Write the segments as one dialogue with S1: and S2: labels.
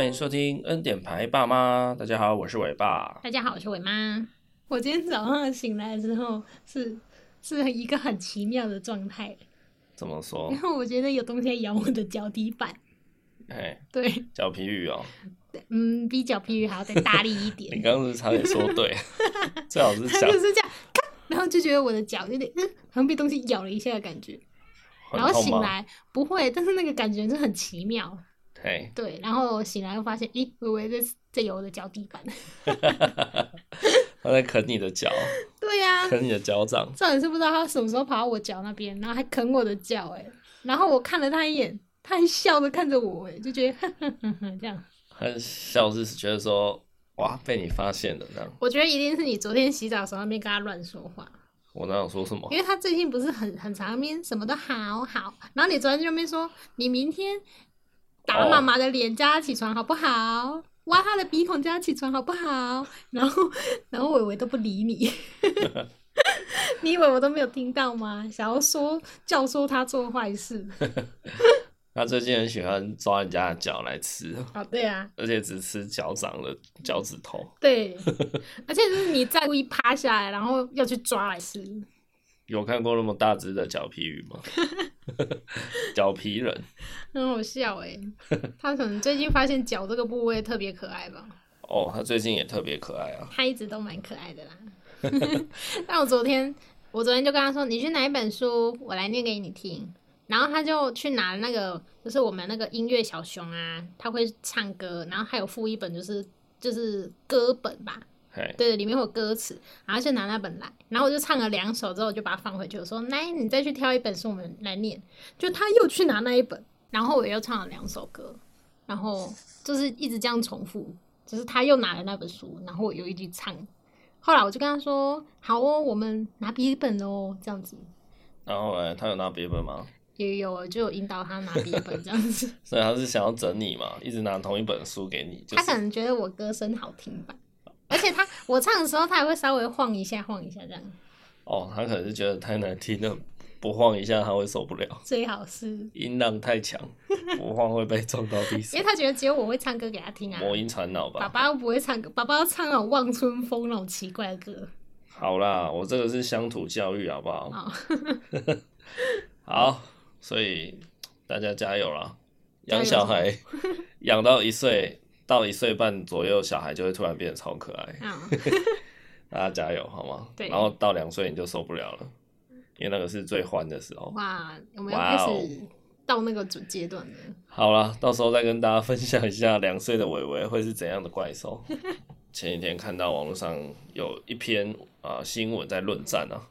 S1: 欢迎收听恩典牌爸妈。大家好，我是伟爸。
S2: 大家好，我是伟妈。我今天早上醒来之后是是一个很奇妙的状态。
S1: 怎么说？
S2: 然后我觉得有东西在咬我的脚底板。
S1: 哎，
S2: 对，
S1: 脚皮鱼哦。
S2: 嗯，比脚皮鱼还要再大力一点。
S1: 你刚刚是差点说对，最好是
S2: 他就是这样，然后就觉得我的脚有点嗯，好像被东西咬了一下的感觉。然后醒来不会，但是那个感觉是很奇妙。
S1: Hey.
S2: 对，然后我醒来又发现，咦，微微在在咬我的脚底板。
S1: 他在啃你的脚。
S2: 对呀、啊，
S1: 啃你的脚掌。
S2: 这也是不知道他什么时候跑到我脚那边，然后还啃我的脚，哎，然后我看了他一眼，他还笑着看着我，哎，就觉得呵呵呵呵这样。
S1: 他笑是觉得说，哇，被你发现了这样。
S2: 我觉得一定是你昨天洗澡的时候那边跟他乱说话。
S1: 我哪有说什么？
S2: 因为他最近不是很很常面什么都好好，然后你昨天就没说你明天。打妈妈的脸，叫她起床好不好？挖她的鼻孔，叫她起床好不好？然后，然后伟伟都不理你，你以为我都没有听到吗？想要说教唆他做坏事。
S1: 他最近很喜欢抓人家的脚来吃。
S2: 啊，对啊，
S1: 而且只吃脚掌的脚趾头。
S2: 对，而且就是你再故意趴下来，然后要去抓来吃。
S1: 有看过那么大只的脚皮鱼吗？脚皮人，
S2: 很好笑哎！他可能最近发现脚这个部位特别可爱吧？
S1: 哦，他最近也特别可爱啊！
S2: 他一直都蛮可爱的啦。但我昨天，我昨天就跟他说：“你去拿一本书，我来念给你听。”然后他就去拿那个，就是我们那个音乐小熊啊，他会唱歌，然后还有附一本，就是就是歌本吧。对，里面有歌词，然后就拿那本来，然后我就唱了两首之后，我就把它放回去，我说：“来，你再去挑一本书，我们来念。”就他又去拿那一本，然后我又唱了两首歌，然后就是一直这样重复，就是他又拿了那本书，然后我又一直唱。后来我就跟他说：“好哦，我们拿别本哦，这样子。”
S1: 然后哎，他有拿别本吗？
S2: 也有，就有引导他拿别本这样子。
S1: 所以他是想要整你嘛，一直拿同一本书给你。就是、
S2: 他可能觉得我歌声好听吧。而且他，我唱的时候，他还会稍微晃一下，晃一下这样。
S1: 哦，他可能是觉得太难听了，不晃一下他会受不了。
S2: 最好是
S1: 音浪太强，不晃会被撞到地上。
S2: 因为他觉得只有我会唱歌给他听啊。
S1: 魔音传脑吧。
S2: 爸爸又不会唱歌，爸爸要唱那种望春风那种奇怪的歌。
S1: 好啦，我这个是乡土教育，好不好？
S2: 好，
S1: 好，所以大家加油啦！养小孩养到一岁。到一岁半左右，小孩就会突然变得超可爱。嗯、大家加油，好吗？对。然后到两岁你就受不了了，因为那个是最欢的时候。
S2: 哇，我们要开始到那个主阶段了。
S1: 好了，到时候再跟大家分享一下两岁的伟伟会是怎样的怪兽。前几天看到网络上有一篇啊、呃、新闻在论战啊，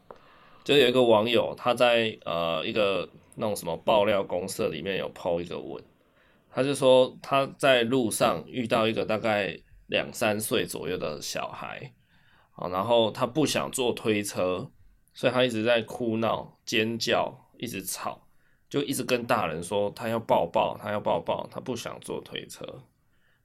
S1: 就有一个网友他在呃一个那种什么爆料公社里面有 po 一个文。他就说他在路上遇到一个大概两三岁左右的小孩，啊然后他不想坐推车，所以他一直在哭闹、尖叫、一直吵，就一直跟大人说他要抱抱，他要抱抱，他不想坐推车。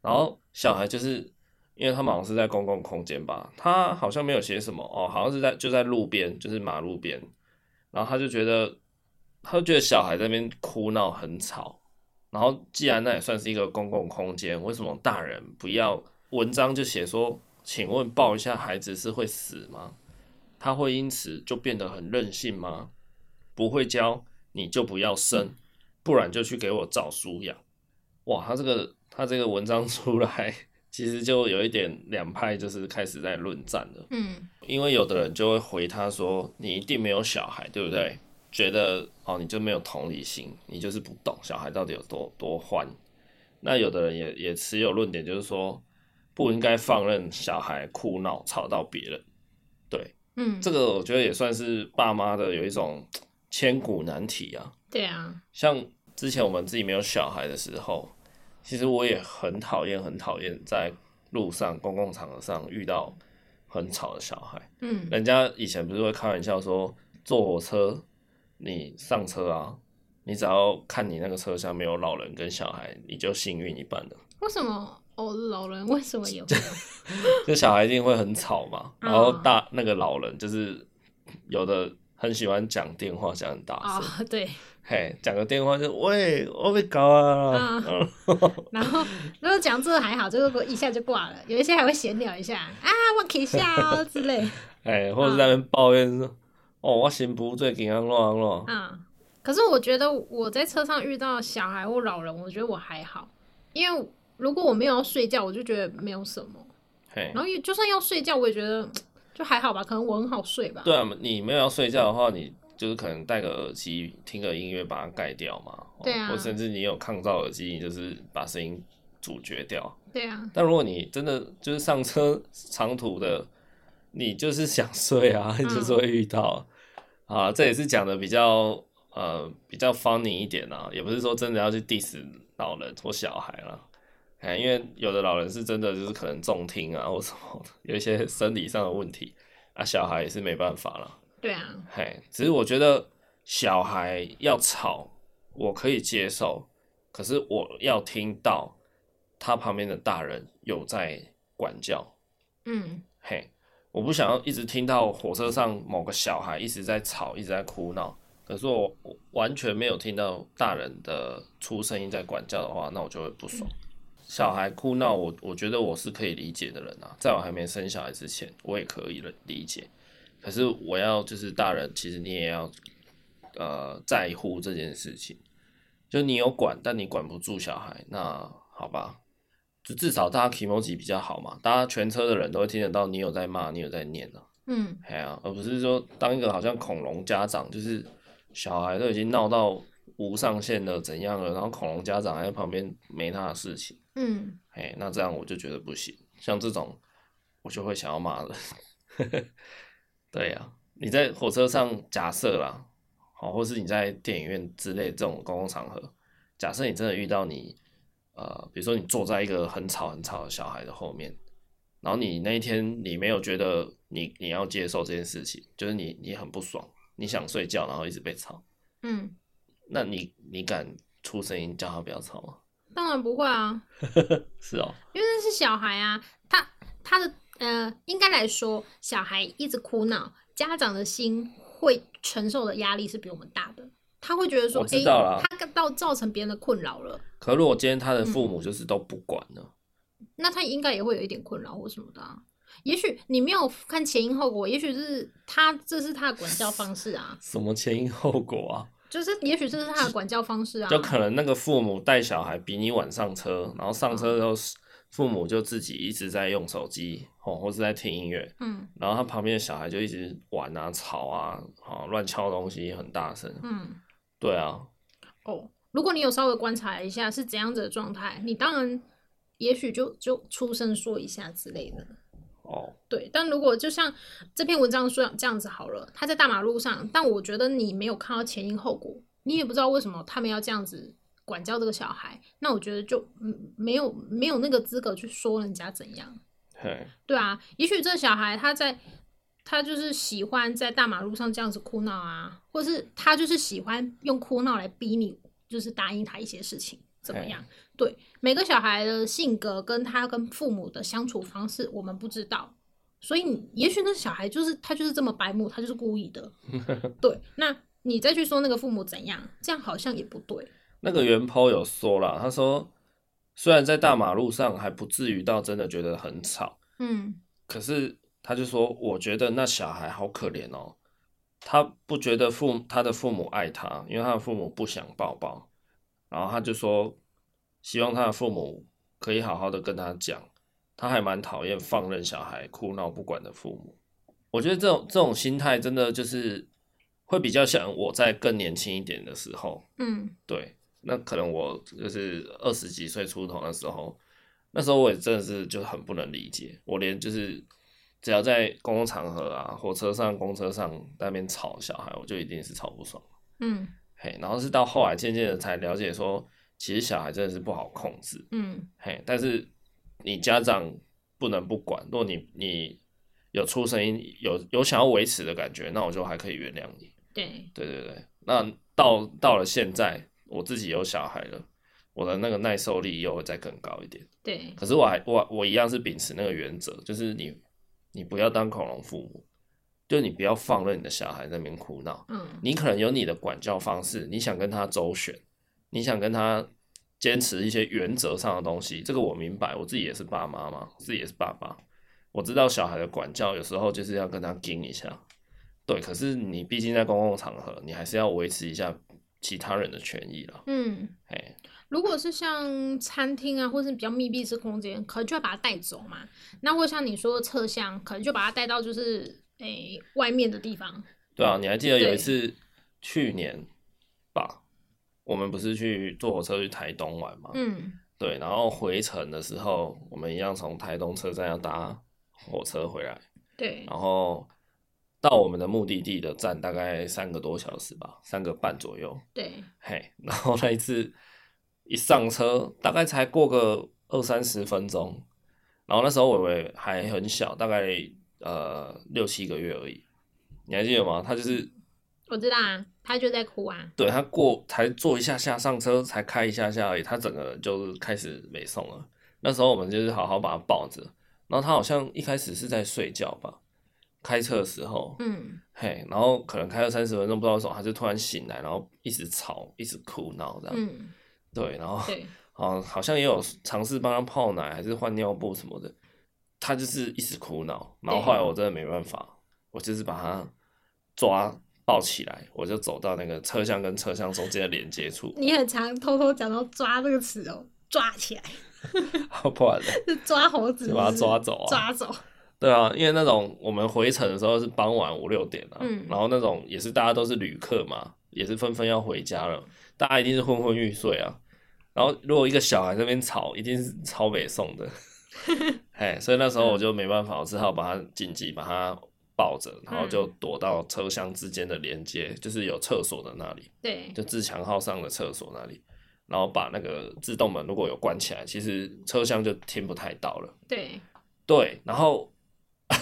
S1: 然后小孩就是因为他们好像是在公共空间吧，他好像没有写什么哦，好像是在就在路边，就是马路边，然后他就觉得他就觉得小孩在那边哭闹很吵。然后，既然那也算是一个公共空间，为什么大人不要文章就写说，请问抱一下孩子是会死吗？他会因此就变得很任性吗？不会教你就不要生，不然就去给我找书养。哇，他这个他这个文章出来，其实就有一点两派就是开始在论战了。嗯，因为有的人就会回他说，你一定没有小孩，对不对？觉得哦，你就没有同理心，你就是不懂小孩到底有多多欢。那有的人也也持有论点，就是说不应该放任小孩哭闹吵到别人。对，嗯，这个我觉得也算是爸妈的有一种千古难题啊。
S2: 对啊，
S1: 像之前我们自己没有小孩的时候，其实我也很讨厌，很讨厌在路上公共场合上遇到很吵的小孩。嗯，人家以前不是会开玩笑说坐火车。你上车啊，你只要看你那个车厢没有老人跟小孩，你就幸运一半了。
S2: 为什么？哦，老人为什么有？
S1: 就小孩一定会很吵嘛，然后大那个老人就是有的很喜欢讲电话，讲很大声。
S2: 哦，对。
S1: 嘿，讲个电话就喂，我被搞啊。
S2: 嗯、然后如果讲这个还好，这个一下就挂了。有一些还会闲聊一下啊，我可以下哦之类。
S1: 哎，或者在那边抱怨说，哦，我心不最近安乱乱。
S2: 嗯，可是我觉得我在车上遇到小孩或老人，我觉得我还好，因为如果我没有要睡觉，我就觉得没有什么。嘿，然后就算要睡觉，我也觉得就还好吧，可能我很好睡吧。
S1: 对啊，你没有要睡觉的话，你。就是可能戴个耳机听个音乐把它盖掉嘛，
S2: 对啊，
S1: 或甚至你有抗噪耳机，你就是把声音阻绝掉，
S2: 对啊。
S1: 但如果你真的就是上车长途的，你就是想睡啊，你就是会遇到、嗯、啊，这也是讲的比较呃比较 funny 一点啊，也不是说真的要去 diss 老人或小孩啦，哎，因为有的老人是真的就是可能重听啊或什么的，有一些生理上的问题啊，小孩也是没办法了。
S2: 对啊，
S1: 嘿，只是我觉得小孩要吵，我可以接受，可是我要听到他旁边的大人有在管教，
S2: 嗯，
S1: 嘿，我不想要一直听到火车上某个小孩一直在吵，一直在哭闹，可是我完全没有听到大人的出声音在管教的话，那我就会不爽。小孩哭闹，我我觉得我是可以理解的人啊，在我还没生小孩之前，我也可以理解。可是我要就是大人，其实你也要呃在乎这件事情。就你有管，但你管不住小孩，那好吧，就至少大家 kimoji 比较好嘛，大家全车的人都会听得到你有在骂，你有在念啊。
S2: 嗯，
S1: 哎呀，而不是说当一个好像恐龙家长，就是小孩都已经闹到无上限了，怎样了，然后恐龙家长还在旁边没他的事情。
S2: 嗯，
S1: 哎，那这样我就觉得不行，像这种我就会想要骂人。对呀、啊，你在火车上假设啦，好，或是你在电影院之类这种公共场合，假设你真的遇到你，呃，比如说你坐在一个很吵很吵的小孩的后面，然后你那一天你没有觉得你你要接受这件事情，就是你你很不爽，你想睡觉，然后一直被吵，
S2: 嗯，
S1: 那你你敢出声音叫他不要吵吗？
S2: 当然不会啊，
S1: 是哦，
S2: 因为那是小孩啊，他他的。呃，应该来说，小孩一直哭闹，家长的心会承受的压力是比我们大的。他会觉得说，
S1: 我知道了，
S2: 欸、他到造成别人的困扰了。
S1: 可如果今天他的父母就是都不管呢？
S2: 嗯、那他应该也会有一点困扰或什么的啊。也许你没有看前因后果，也许是他这是他的管教方式啊。
S1: 什么前因后果啊？
S2: 就是也许这是他的管教方式啊。
S1: 就可能那个父母带小孩比你晚上车，然后上车之后。父母就自己一直在用手机，哦，或是在听音乐，
S2: 嗯，
S1: 然后他旁边的小孩就一直玩啊、吵啊，好乱敲东西，很大声，
S2: 嗯，
S1: 对啊，
S2: 哦，如果你有稍微观察一下是怎样子的状态，你当然也许就就出声说一下之类的，
S1: 哦，
S2: 对，但如果就像这篇文章说这样子好了，他在大马路上，但我觉得你没有看到前因后果，你也不知道为什么他们要这样子。管教这个小孩，那我觉得就嗯没有没有那个资格去说人家怎样。
S1: 嘿
S2: 对啊，也许这小孩他在他就是喜欢在大马路上这样子哭闹啊，或是他就是喜欢用哭闹来逼你，就是答应他一些事情，怎么样？嘿对，每个小孩的性格跟他跟父母的相处方式，我们不知道，所以也许那小孩就是他就是这么白目，他就是故意的。对，那你再去说那个父母怎样，这样好像也不对。
S1: 那个原 po 有说了，他说虽然在大马路上还不至于到真的觉得很吵，
S2: 嗯，
S1: 可是他就说，我觉得那小孩好可怜哦，他不觉得父他的父母爱他，因为他的父母不想抱抱，然后他就说希望他的父母可以好好的跟他讲，他还蛮讨厌放任小孩哭闹不管的父母。我觉得这种这种心态真的就是会比较像我在更年轻一点的时候，
S2: 嗯，
S1: 对。那可能我就是二十几岁出头的时候，那时候我也真的是就很不能理解，我连就是只要在公共场合啊、火车上、公车上那边吵小孩，我就一定是吵不爽。
S2: 嗯，
S1: 嘿，然后是到后来渐渐的才了解说，其实小孩真的是不好控制。
S2: 嗯，
S1: 嘿，但是你家长不能不管，如果你你有出声音，有有想要维持的感觉，那我就还可以原谅你。
S2: 对，
S1: 对对对，那到到了现在。我自己有小孩了，我的那个耐受力又会再更高一点。
S2: 对，
S1: 可是我还我我一样是秉持那个原则，就是你你不要当恐龙父母，就你不要放任你的小孩在那边哭闹。
S2: 嗯，
S1: 你可能有你的管教方式，你想跟他周旋，你想跟他坚持一些原则上的东西。这个我明白，我自己也是爸妈嘛，自己也是爸爸，我知道小孩的管教有时候就是要跟他盯一下。对，可是你毕竟在公共场合，你还是要维持一下其他人的权益了。
S2: 嗯，
S1: 哎。
S2: 如果是像餐厅啊，或是比较密闭式空间，可能就要把它带走嘛。那或像你说的侧厢，可能就把它带到就是诶、欸、外面的地方。
S1: 对啊，你还记得有一次去年吧，我们不是去坐火车去台东玩嘛？
S2: 嗯，
S1: 对，然后回程的时候，我们一样从台东车站要搭火车回来。
S2: 对，
S1: 然后到我们的目的地的站大概三个多小时吧，三个半左右。
S2: 对，
S1: 嘿，然后那一次。一上车，大概才过个二三十分钟，然后那时候伟伟还很小，大概呃六七个月而已，你还记得吗？他就是
S2: 我知道啊，他就在哭啊。
S1: 对，他过才坐一下下上车，才开一下下而已，他整个就是开始没送了。那时候我们就是好好把他抱着，然后他好像一开始是在睡觉吧，开车的时候，
S2: 嗯，
S1: 嘿，然后可能开了三十分钟，不知道为什么他就突然醒来，然后一直吵，一直哭闹这样。
S2: 嗯
S1: 对，然后
S2: 对，
S1: 好，好像也有尝试帮他泡奶，还是换尿布什么的，他就是一直哭闹。然后后来我真的没办法，我就是把他抓抱起来，我就走到那个车厢跟车厢中间的连接处。
S2: 你很常偷偷讲到“抓”这个词哦，抓起来，
S1: 不然
S2: 是抓猴子是是，
S1: 就把他抓走啊，
S2: 抓走。
S1: 对啊，因为那种我们回程的时候是傍晚五六点啊，
S2: 嗯，
S1: 然后那种也是大家都是旅客嘛，也是纷纷要回家了，大家一定是昏昏欲睡啊。然后，如果一个小孩在那边吵，一定是超北送的，哎，所以那时候我就没办法，我只好把他紧急把他抱着，然后就躲到车厢之间的连接，就是有厕所的那里，
S2: 对，
S1: 就自强号上的厕所那里，然后把那个自动门如果有关起来，其实车厢就听不太到了，
S2: 对，
S1: 对，然后，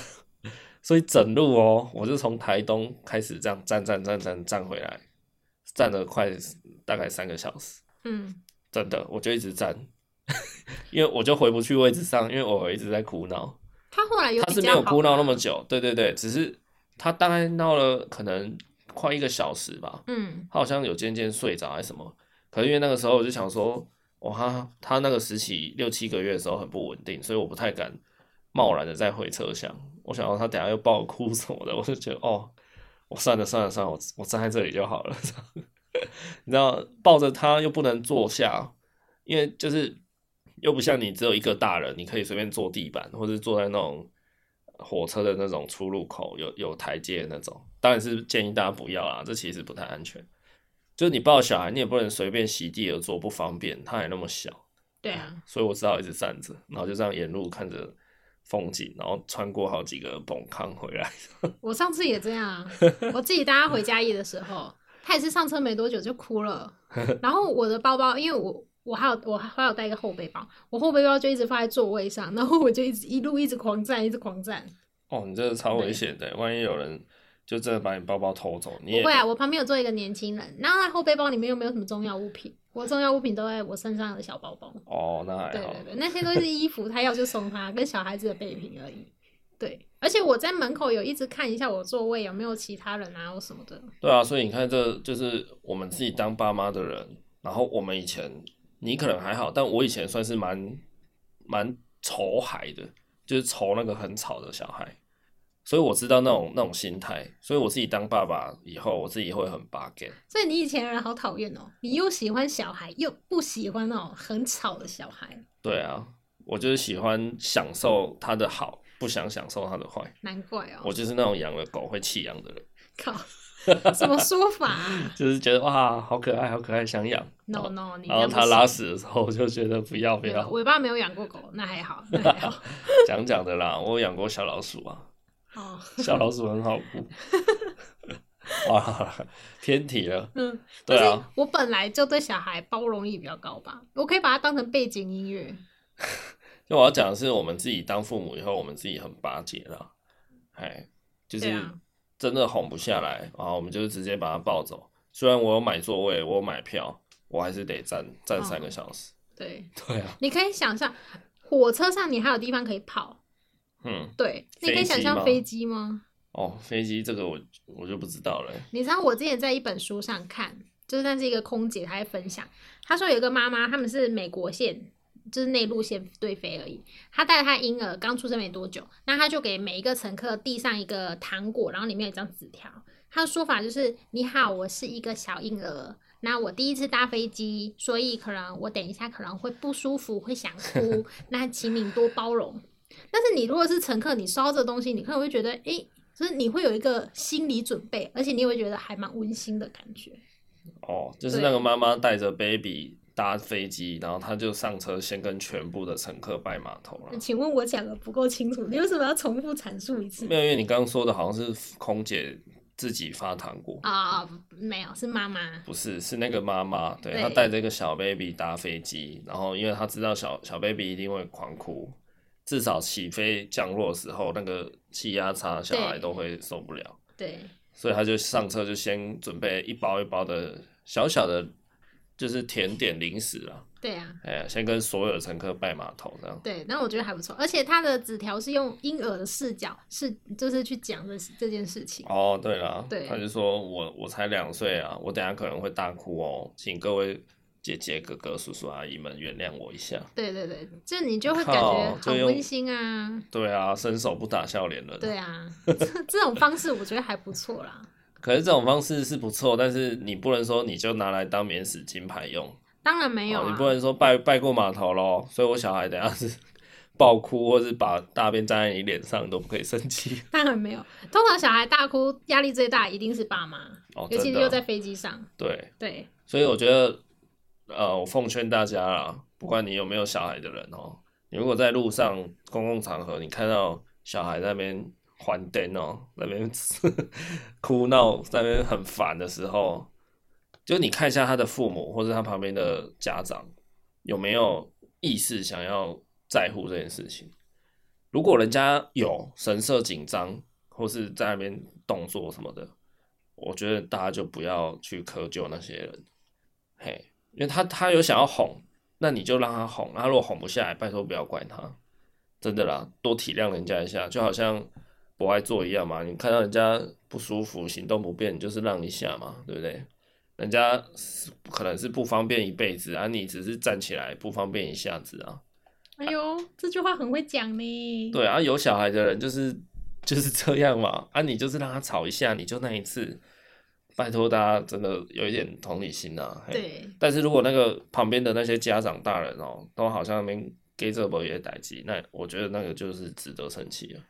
S1: 所以整路哦，我就从台东开始这样站站站站站回来，站了快大概三个小时，
S2: 嗯。
S1: 真的，我就一直站，因为我就回不去位置上，因为我一直在哭闹。
S2: 他后来有，
S1: 他是没有哭闹那么久，对对对，只是他大概闹了可能快一个小时吧。
S2: 嗯，
S1: 他好像有渐渐睡着还是什么。可是因为那个时候我就想说，哇，他他那个时期六七个月的时候很不稳定，所以我不太敢贸然的再回车厢。我想到他等下又爆哭什么的，我就觉得哦，我算了算了算了，我我站在这里就好了。你知道抱着他又不能坐下，因为就是又不像你只有一个大人，你可以随便坐地板，或者坐在那种火车的那种出入口有有台阶的那种。当然是建议大家不要啦，这其实不太安全。就是你抱小孩，你也不能随便席地而坐，不方便。他还那么小，
S2: 对啊，
S1: 所以我只好一直站着，然后就这样沿路看着风景，然后穿过好几个崩坑回来。
S2: 我上次也这样，我自己搭回嘉义的时候。他也是上车没多久就哭了，然后我的包包，因为我我还有我还有带一个后背包，我后背包就一直放在座位上，然后我就一直一路一直狂站，一直狂站。
S1: 哦，你这个超危险的，万一有人就真的把你包包偷走，你也
S2: 不会啊。我旁边有坐一个年轻人，然后他后背包里面又没有什么重要物品，我重要物品都在我身上的小包包。
S1: 哦，那还好。
S2: 对对对，那些都是衣服，他要就送他，跟小孩子的备品而已。对，而且我在门口有一直看一下我座位有没有其他人啊，或什么的。
S1: 对啊，所以你看，这就是我们自己当爸妈的人。然后我们以前，你可能还好，但我以前算是蛮蛮愁孩的，就是愁那个很吵的小孩。所以我知道那种那种心态。所以我自己当爸爸以后，我自己会很巴结。
S2: 所以你以前人好讨厌哦，你又喜欢小孩，又不喜欢那种很吵的小孩。
S1: 对啊，我就是喜欢享受他的好。不想享受它的坏，
S2: 难怪哦。
S1: 我就是那种养了狗会弃养的人。
S2: 靠，什么说法啊？
S1: 就是觉得哇，好可爱，好可爱，想养。
S2: No no，你
S1: 然后它拉屎的时候，我就觉得不要不要。
S2: 尾巴没有养过狗，那还好，那还好。
S1: 讲讲的啦，我养过小老鼠啊。
S2: 哦，
S1: 小老鼠很好顾。啊，偏题了。
S2: 嗯，
S1: 对啊。
S2: 我本来就对小孩包容力比较高吧，我可以把它当成背景音乐。
S1: 就我要讲的是，我们自己当父母以后，我们自己很巴结了，哎，就是真的哄不下来，然后我们就是直接把他抱走。虽然我有买座位，我有买票，我还是得站站三个小时。
S2: 哦、对
S1: 对啊，
S2: 你可以想象火车上你还有地方可以跑，
S1: 嗯，
S2: 对，你可以想象飞机吗？
S1: 哦，飞机这个我我就不知道了。
S2: 你知道我之前在一本书上看，就是那是一个空姐，她在分享，她说有一个妈妈，他们是美国线，就是内陆线对飞而已。他带着他婴儿刚出生没多久，那他就给每一个乘客递上一个糖果，然后里面有一张纸条。他的说法就是：“你好，我是一个小婴儿，那我第一次搭飞机，所以可能我等一下可能会不舒服，会想哭，那请你多包容。”但是你如果是乘客，你收到这东西，你可能会觉得，哎、欸。就是你会有一个心理准备，而且你也会觉得还蛮温馨的感觉。
S1: 哦，就是那个妈妈带着 baby 搭飞机，然后他就上车，先跟全部的乘客拜码头了。
S2: 请问我讲的不够清楚，你为什么要重复阐述一次？
S1: 没有，因为你刚刚说的好像是空姐自己发糖果
S2: 啊、哦，没有，是妈妈。
S1: 不是，是那个妈妈，对，
S2: 对
S1: 她带着一个小 baby 搭飞机，然后因为她知道小小 baby 一定会狂哭。至少起飞降落的时候，那个气压差，小孩都会受不了。
S2: 对，
S1: 所以他就上车就先准备一包一包的小小的，就是甜点零食啊。
S2: 对啊，
S1: 哎呀，先跟所有的乘客拜码头这样。
S2: 对，那我觉得还不错，而且他的纸条是用婴儿的视角，是就是去讲这这件事情。
S1: 哦，对了，
S2: 对，
S1: 他就说我我才两岁啊，我等下可能会大哭哦，请各位。姐姐、哥哥、叔叔、阿姨们，原谅我一下。对
S2: 对对，这你就会 感觉好温馨啊。
S1: 对啊，伸手不打笑脸人。
S2: 对啊，这这种方式我觉得还不错啦。
S1: 可是这种方式是不错，但是你不能说你就拿来当免死金牌用。
S2: 当然没有、啊，
S1: 你不能说拜拜过码头喽，所以我小孩等下是 爆哭，或是把大便粘在你脸上都不可以生气。
S2: 当然没有，通常小孩大哭压力最大一定是爸妈，哦、尤其是又在飞机上。
S1: 对
S2: 对，
S1: 所以我觉得。呃，我奉劝大家啦，不管你有没有小孩的人哦，你如果在路上公共场合，你看到小孩在那边还灯哦，那边 哭闹，在那边很烦的时候，就你看一下他的父母或者他旁边的家长有没有意识想要在乎这件事情。如果人家有神色紧张或是在那边动作什么的，我觉得大家就不要去苛求那些人，嘿。因为他他有想要哄，那你就让他哄。他如果哄不下来，拜托不要怪他，真的啦，多体谅人家一下，就好像博爱做一样嘛。你看到人家不舒服、行动不便，你就是让一下嘛，对不对？人家可能是不方便一辈子啊，你只是站起来不方便一下子啊。
S2: 哎呦，这句话很会讲呢。
S1: 对啊，有小孩的人就是就是这样嘛。啊，你就是让他吵一下，你就那一次。拜托大家真的有一点同理心呐、啊。对。但是如果那个旁边的那些家长大人哦、喔，都好像没给这波也代志，那我觉得那个就是值得生气了。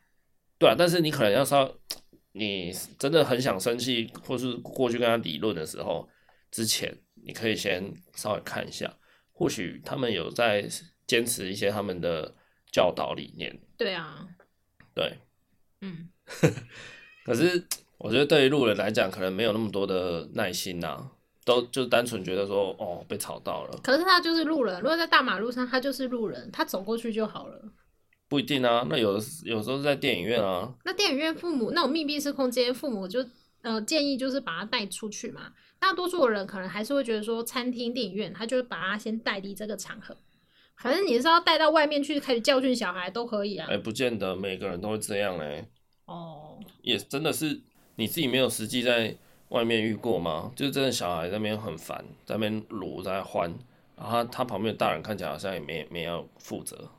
S1: 对啊，但是你可能要稍，你真的很想生气，或是过去跟他理论的时候，之前你可以先稍微看一下，或许他们有在坚持一些他们的教导理念。
S2: 对啊。
S1: 对。
S2: 嗯。
S1: 可是。我觉得对于路人来讲，可能没有那么多的耐心呐、啊，都就单纯觉得说，哦，被吵到了。
S2: 可是他就是路人，如果在大马路上，他就是路人，他走过去就好了。
S1: 不一定啊，那有的有时候是在电影院啊。
S2: 那电影院父母那种密闭式空间，父母就呃建议就是把他带出去嘛。大多数的人可能还是会觉得说，餐厅、电影院，他就是把他先带离这个场合。反正你是要带到外面去开始教训小孩都可以啊。
S1: 哎、欸，不见得每个人都会这样嘞。
S2: 哦，
S1: 也真的是。你自己没有实际在外面遇过吗？就是真的小孩在那边很烦，在那边撸在欢，然后他他旁边的大人看起来好像也没没要负责，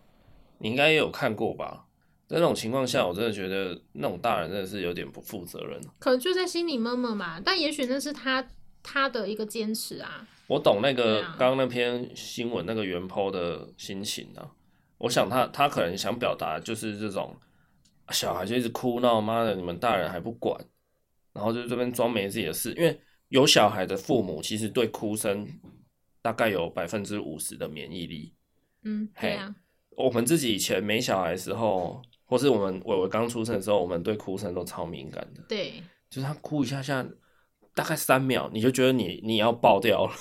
S1: 你应该也有看过吧？在那种情况下，我真的觉得那种大人真的是有点不负责任。
S2: 可能就在心里闷闷嘛，但也许那是他他的一个坚持啊。
S1: 我懂那个刚刚那篇新闻那个原 po 的心情啊，我想他他可能想表达就是这种小孩就一直哭闹，妈的，你们大人还不管。然后就这边装没自己的事，因为有小孩的父母其实对哭声大概有百分之五十的免疫力。
S2: 嗯，对啊。
S1: 我们自己以前没小孩的时候，或是我们伟伟刚出生的时候，我们对哭声都超敏感的。
S2: 对，
S1: 就是他哭一下下，大概三秒，你就觉得你你要爆掉了。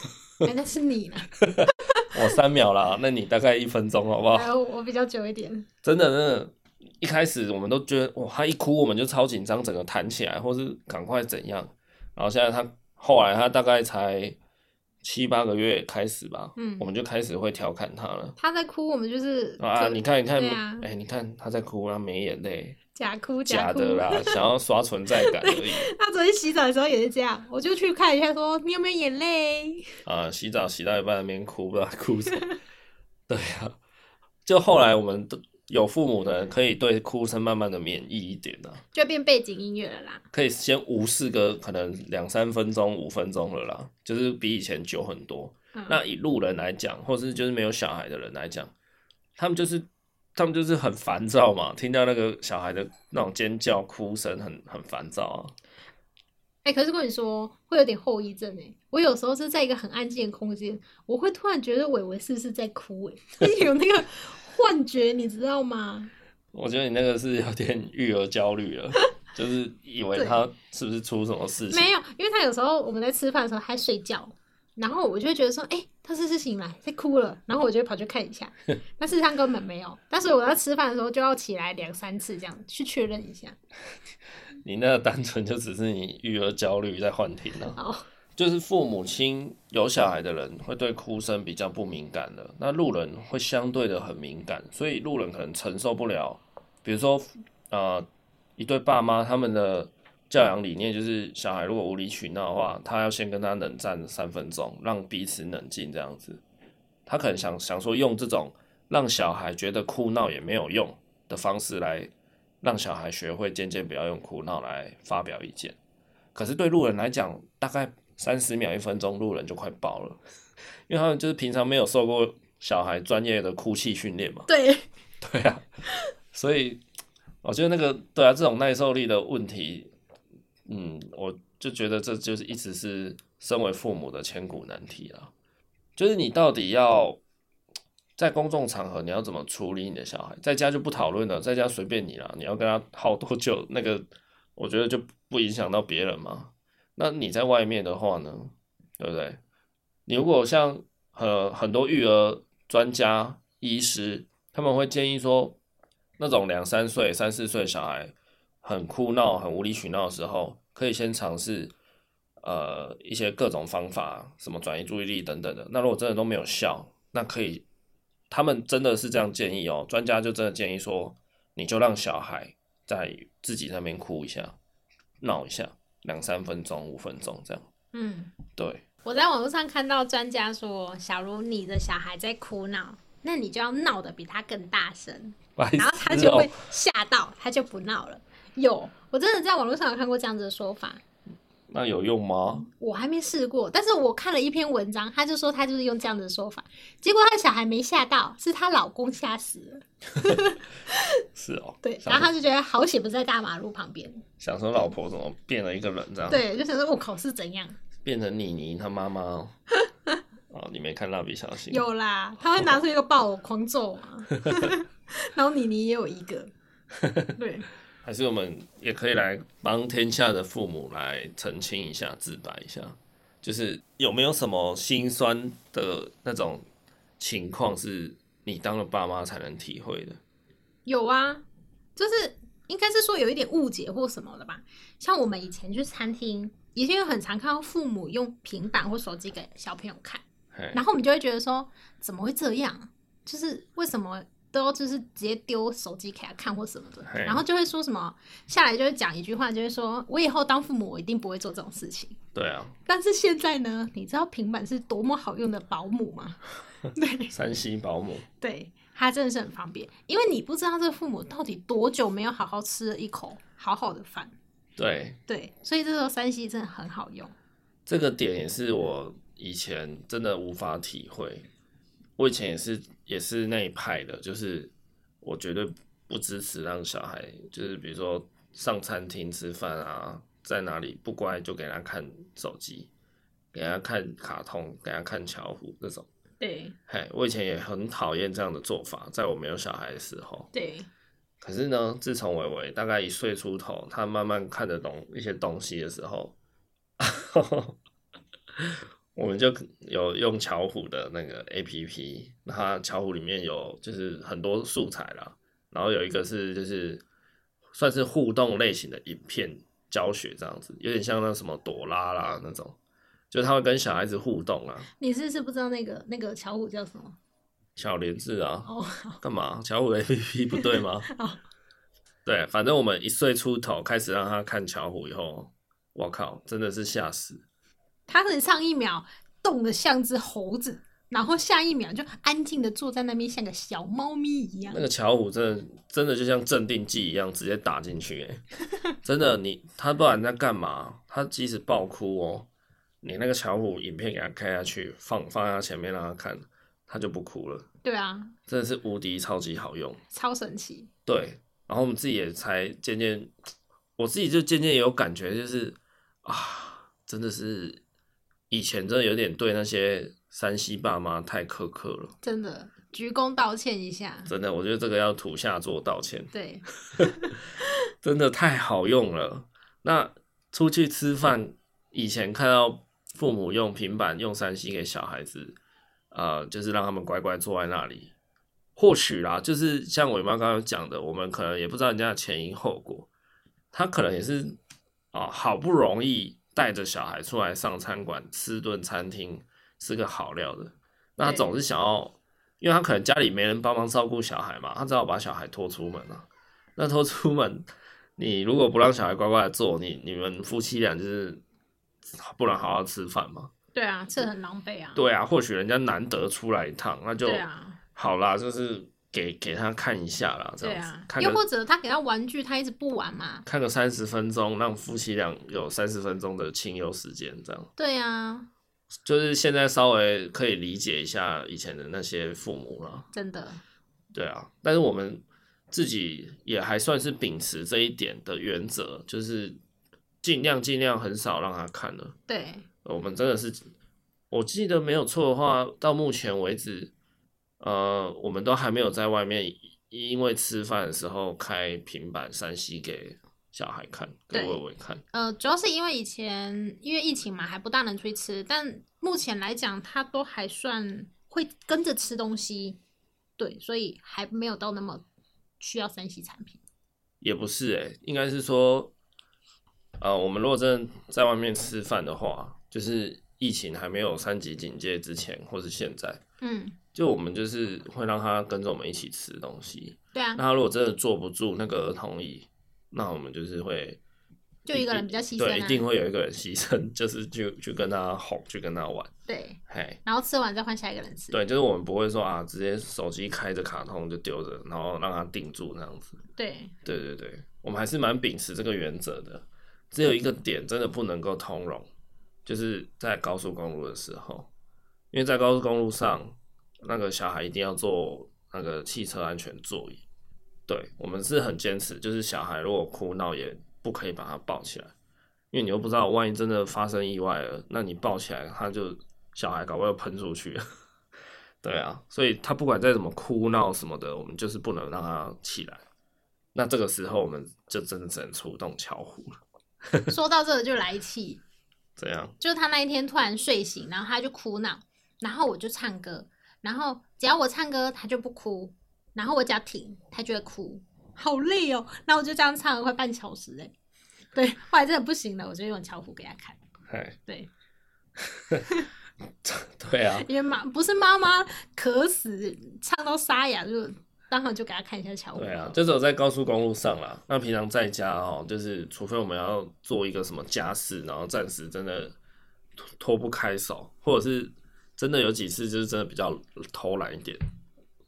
S2: 欸、那是你呢？
S1: 我三秒啦，那你大概一分钟好不好？
S2: 我比较久一点。
S1: 真的，真的。一开始我们都觉得哇，他一哭我们就超紧张，整个弹起来，或是赶快怎样。然后现在他后来他大概才七八个月开始吧，嗯，我们就开始会调侃他了。
S2: 他在哭，我们就是
S1: 啊，你看你看，哎、
S2: 啊欸，
S1: 你看他在哭，他没眼泪。
S2: 假哭
S1: 假的啦，想要刷存在感而已。
S2: 他昨天洗澡的时候也是这样，我就去看一下，说你有没有眼泪？
S1: 啊，洗澡洗到一半那边哭，不知道哭什么。对呀、啊，就后来我们都有父母的人，可以对哭声慢慢的免疫一点啊，
S2: 就变背景音乐了啦。
S1: 可以先无视个可能两三分钟、五分钟了啦，就是比以前久很多。嗯、那以路人来讲，或是就是没有小孩的人来讲，他们就是。他们就是很烦躁嘛，听到那个小孩的那种尖叫哭声，很很烦躁啊。
S2: 哎、欸，可是跟你说，会有点后遗症哎。我有时候是在一个很安静的空间，我会突然觉得伟伟是不是在哭哎，有那个幻觉，你知道吗？
S1: 我觉得你那个是有点育儿焦虑了，就是以为他是不是出什么事情？
S2: 没有，因为他有时候我们在吃饭的时候还睡觉。然后我就会觉得说，哎、欸，他是不是醒来在哭了？然后我就会跑去看一下，但事实上根本没有。但是我在吃饭的时候就要起来两三次这样去确认一下。
S1: 你那个单纯就只是你育儿焦虑在幻听了。
S2: 哦，
S1: 就是父母亲有小孩的人会对哭声比较不敏感的，那路人会相对的很敏感，所以路人可能承受不了。比如说，呃，一对爸妈他们的。教养理念就是，小孩如果无理取闹的话，他要先跟他冷战三分钟，让彼此冷静这样子。他可能想想说，用这种让小孩觉得哭闹也没有用的方式来让小孩学会渐渐不要用哭闹来发表意见。可是对路人来讲，大概三十秒、一分钟，路人就快爆了，因为他们就是平常没有受过小孩专业的哭泣训练嘛。
S2: 对，
S1: 对啊，所以我觉得那个对啊，这种耐受力的问题。嗯，我就觉得这就是一直是身为父母的千古难题了，就是你到底要在公众场合你要怎么处理你的小孩，在家就不讨论了，在家随便你了，你要跟他耗多久，那个我觉得就不影响到别人嘛。那你在外面的话呢，对不对？你如果像很很多育儿专家、医师，他们会建议说，那种两三岁、三四岁小孩。很哭闹、很无理取闹的时候，可以先尝试呃一些各种方法，什么转移注意力等等的。那如果真的都没有效，那可以，他们真的是这样建议哦。专家就真的建议说，你就让小孩在自己那边哭一下、闹一下，两三分钟、五分钟这样。
S2: 嗯，
S1: 对。我
S2: 在网络上看到专家说，假如你的小孩在哭闹，那你就要闹得比他更大声，
S1: 哦、
S2: 然后他就会吓到，他就不闹了。有，我真的在网络上有看过这样子的说法。
S1: 那有用吗？
S2: 我还没试过，但是我看了一篇文章，他就说他就是用这样子的说法，结果他的小孩没吓到，是她老公吓死了。对，然后他就觉得好险不在大马路旁边。
S1: 想说老婆怎么变了一个人这样？
S2: 对，就想说我靠是怎样？
S1: 变成妮妮他妈妈 哦，你没看蜡笔小新？
S2: 有啦，他会拿出一个抱偶狂揍嘛，然后妮妮也有一个，对。
S1: 还是我们也可以来帮天下的父母来澄清一下、自白一下，就是有没有什么心酸的那种情况是你当了爸妈才能体会的？
S2: 有啊，就是应该是说有一点误解或什么的吧。像我们以前去餐厅，以前有很常看到父母用平板或手机给小朋友看，然后我们就会觉得说，怎么会这样？就是为什么？都就是直接丢手机给他看或什么的，然后就会说什么下来就会讲一句话，就会说我以后当父母我一定不会做这种事情。
S1: 对啊，
S2: 但是现在呢，你知道平板是多么好用的保姆吗？对，
S1: 三 C 保姆，
S2: 对，它真的是很方便，因为你不知道这个父母到底多久没有好好吃了一口好好的饭。
S1: 对
S2: 对，所以这时候三 C 真的很好用。
S1: 这个点也是我以前真的无法体会。我以前也是也是那一派的，就是我绝对不支持让小孩，就是比如说上餐厅吃饭啊，在哪里不乖就给他看手机，给他看卡通，给他看巧虎这种。
S2: 对，
S1: 嘿，我以前也很讨厌这样的做法，在我没有小孩的时候。
S2: 对。
S1: 可是呢，自从伟伟大概一岁出头，他慢慢看得懂一些东西的时候。我们就有用巧虎的那个 APP，那它巧虎里面有就是很多素材啦，然后有一个是就是算是互动类型的影片教学这样子，有点像那什么朵拉啦那种，就他会跟小孩子互动啊。
S2: 你是不是不知道那个那个巧虎叫什么？
S1: 小莲智啊。
S2: 哦。
S1: 干嘛？巧虎的 APP 不对吗？对，反正我们一岁出头开始让他看巧虎以后，我靠，真的是吓死！
S2: 他可能上一秒动得像只猴子，然后下一秒就安静的坐在那边，像个小猫咪一样。
S1: 那个巧虎真的真的就像镇定剂一样，直接打进去哎！真的，你他不管在干嘛，他即使爆哭哦，你那个巧虎影片给他开下去，放放在他前面让他看，他就不哭了。
S2: 对啊，
S1: 真的是无敌超级好用，
S2: 超神奇。
S1: 对。然后我们自己也才渐渐，我自己就渐渐也有感觉，就是啊，真的是以前真的有点对那些山西爸妈太苛刻了，
S2: 真的鞠躬道歉一下。
S1: 真的，我觉得这个要土下座道歉。
S2: 对，
S1: 真的太好用了。那出去吃饭，以前看到父母用平板用三 C 给小孩子，呃，就是让他们乖乖坐在那里。或许啦，就是像伟妈刚刚讲的，我们可能也不知道人家的前因后果。他可能也是啊，好不容易带着小孩出来上餐馆吃顿餐厅，是个好料的。那他总是想要，因为他可能家里没人帮忙照顾小孩嘛，他只好把小孩拖出门了。那拖出门，你如果不让小孩乖乖的坐，你你们夫妻俩就是不能好好吃饭嘛？
S2: 对啊，这很狼狈啊。
S1: 对啊，或许人家难得出来一趟，那就。好啦，就是给给他看一下啦，这样子。
S2: 又或者他给他玩具，他一直不玩嘛。
S1: 看个三十分钟，让夫妻俩有三十分钟的清幽时间，这样。
S2: 对啊。
S1: 就是现在稍微可以理解一下以前的那些父母了。
S2: 真的。
S1: 对啊，但是我们自己也还算是秉持这一点的原则，就是尽量尽量很少让他看了。
S2: 对。
S1: 我们真的是，我记得没有错的话，到目前为止。呃，我们都还没有在外面，因为吃饭的时候开平板三 C 给小孩看，给伟伟看。
S2: 呃，主要是因为以前因为疫情嘛，还不大能出去吃，但目前来讲，他都还算会跟着吃东西，对，所以还没有到那么需要三 C 产品。
S1: 也不是哎、欸，应该是说，呃，我们如果真的在外面吃饭的话，就是疫情还没有三级警戒之前，或是现在，嗯。就我们就是会让他跟着我们一起吃东西，
S2: 对啊。
S1: 那他如果真的坐不住那个儿童椅，那我们就是会
S2: 就一个人比较牺牲啊，
S1: 对，一定会有一个人牺牲，就是去去跟他哄，去跟他玩，
S2: 对，
S1: 嘿。
S2: 然后吃完再换下一个人吃，
S1: 对，就是我们不会说啊，直接手机开着卡通就丢着，然后让他定住那样子。
S2: 对，
S1: 对对对，我们还是蛮秉持这个原则的。只有一个点真的不能够通融，就是在高速公路的时候，因为在高速公路上。那个小孩一定要坐那个汽车安全座椅，对，我们是很坚持，就是小孩如果哭闹也不可以把他抱起来，因为你又不知道万一真的发生意外了，那你抱起来他就小孩搞不好又喷出去，对啊，所以他不管再怎么哭闹什么的，我们就是不能让他起来。那这个时候我们就真的只能出动巧虎了。
S2: 说到这个就来气，
S1: 怎样？
S2: 就是他那一天突然睡醒，然后他就哭闹，然后我就唱歌。然后只要我唱歌，他就不哭；然后我只要停，他就会哭。好累哦！那我就这样唱了快半小时哎。对，后来真的不行了，我就用巧虎给他看。
S1: 嘿
S2: 对，
S1: 对啊，
S2: 因为妈不是妈妈渴死，唱到沙哑，就刚好就给他看一下巧虎。
S1: 对啊，就只有在高速公路上啦。那平常在家哦，就是除非我们要做一个什么家事，然后暂时真的脱不开手，或者是。真的有几次就是真的比较偷懒一点，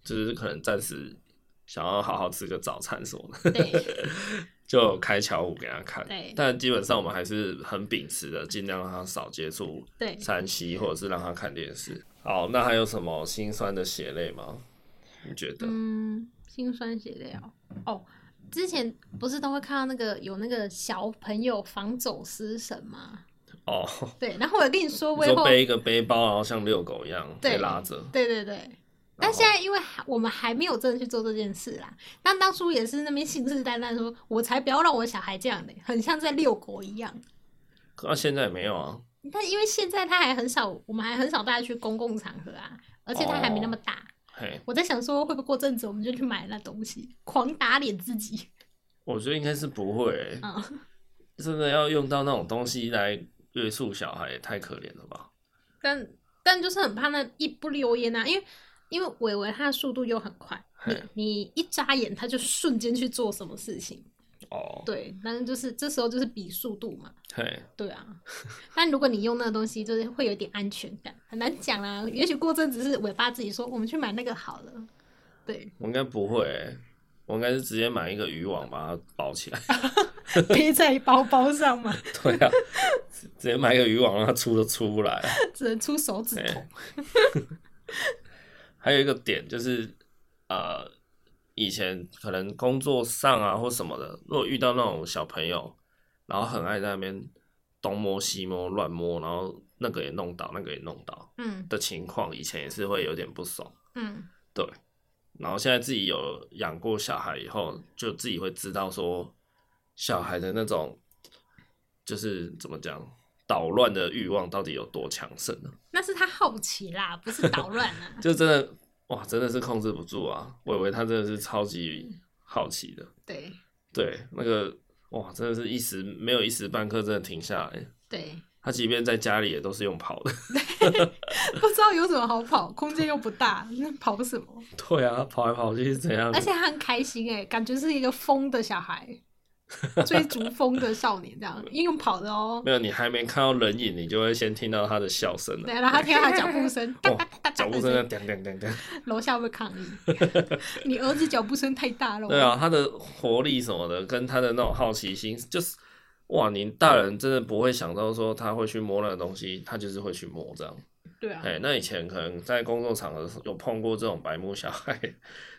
S1: 就是可能暂时想要好好吃个早餐什么的，就开巧虎给他看。但基本上我们还是很秉持的，尽量让他少接触三 C，或者是让他看电视。好，那还有什么心酸的血泪吗？你觉得？
S2: 嗯，心酸血泪哦。哦，之前不是都会看到那个有那个小朋友防走失神吗？
S1: 哦，
S2: 对，然后我跟你说，
S1: 我背一个背包，然后像遛狗一样被拉着。
S2: 对对对，但现在因为我们还没有真的去做这件事啦。但当初也是那边信誓旦旦说，我才不要让我小孩这样的，很像在遛狗一样。
S1: 可是现在也没有啊。
S2: 但因为现在他还很少，我们还很少带他去公共场合啊，而且他还没那么大。我在想说，会不会过阵子我们就去买那东西，狂打脸自己？
S1: 我觉得应该是不会、欸。嗯，真的要用到那种东西来。约束小孩也太可怜了吧？
S2: 但但就是很怕那一不留言啊，因为因为伟伟他的速度又很快，你你一眨眼，他就瞬间去做什么事情。
S1: 哦，
S2: 对，但是就是这时候就是比速度嘛。
S1: 对，
S2: 对啊。但如果你用那个东西，就是会有点安全感，很难讲啊。也许过阵子是尾巴自己说，我们去买那个好了。对，
S1: 我应该不会、欸，我应该是直接买一个渔网把它包起来，
S2: 背在包包上嘛。
S1: 对啊，直接买一个渔网让它出都出不来，
S2: 只能出手指头。
S1: 还有一个点就是，呃。以前可能工作上啊或什么的，如果遇到那种小朋友，然后很爱在那边东摸西摸乱摸，然后那个也弄倒，那个也弄倒，嗯的情况，以前也是会有点不爽，嗯，对。然后现在自己有养过小孩以后，就自己会知道说，小孩的那种就是怎么讲，捣乱的欲望到底有多强盛呢？
S2: 那是他好奇啦，不是捣乱啊，
S1: 就真的。哇，真的是控制不住啊！我以为他真的是超级好奇的。
S2: 对
S1: 对，那个哇，真的是一时没有一时半刻真的停下来。
S2: 对，
S1: 他即便在家里也都是用跑的。
S2: 不知道有什么好跑，空间又不大，那跑什么？
S1: 对啊，跑来跑去是怎样？
S2: 而且他很开心哎，感觉是一个疯的小孩。追逐风的少年，这样因为用跑的哦。
S1: 没有，你还没看到人影，你就会先听到他的笑声了。
S2: 对，然后他听到他脚步声，
S1: 脚步声叮叮叮叮。
S2: 楼下会抗议？你儿子脚步声太大了。
S1: 对啊，他的活力什么的，跟他的那种好奇心，就是哇，你大人真的不会想到说他会去摸那个东西，他就是会去摸这样。
S2: 对啊。
S1: 哎，那以前可能在工作场合有碰过这种白目小孩。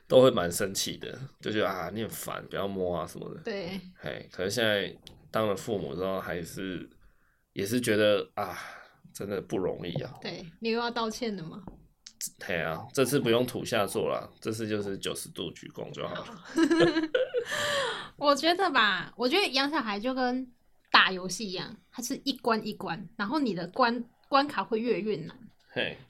S1: 都会蛮生气的，就觉得啊，你很烦，不要摸啊什么的。
S2: 对，
S1: 嘿，可是现在当了父母之后，还是也是觉得啊，真的不容易啊。
S2: 对，你又要道歉了吗？
S1: 对啊，这次不用土下做了，这次就是九十度鞠躬就好了。
S2: 我觉得吧，我觉得养小孩就跟打游戏一样，它是一关一关，然后你的关关卡会越来越
S1: 难。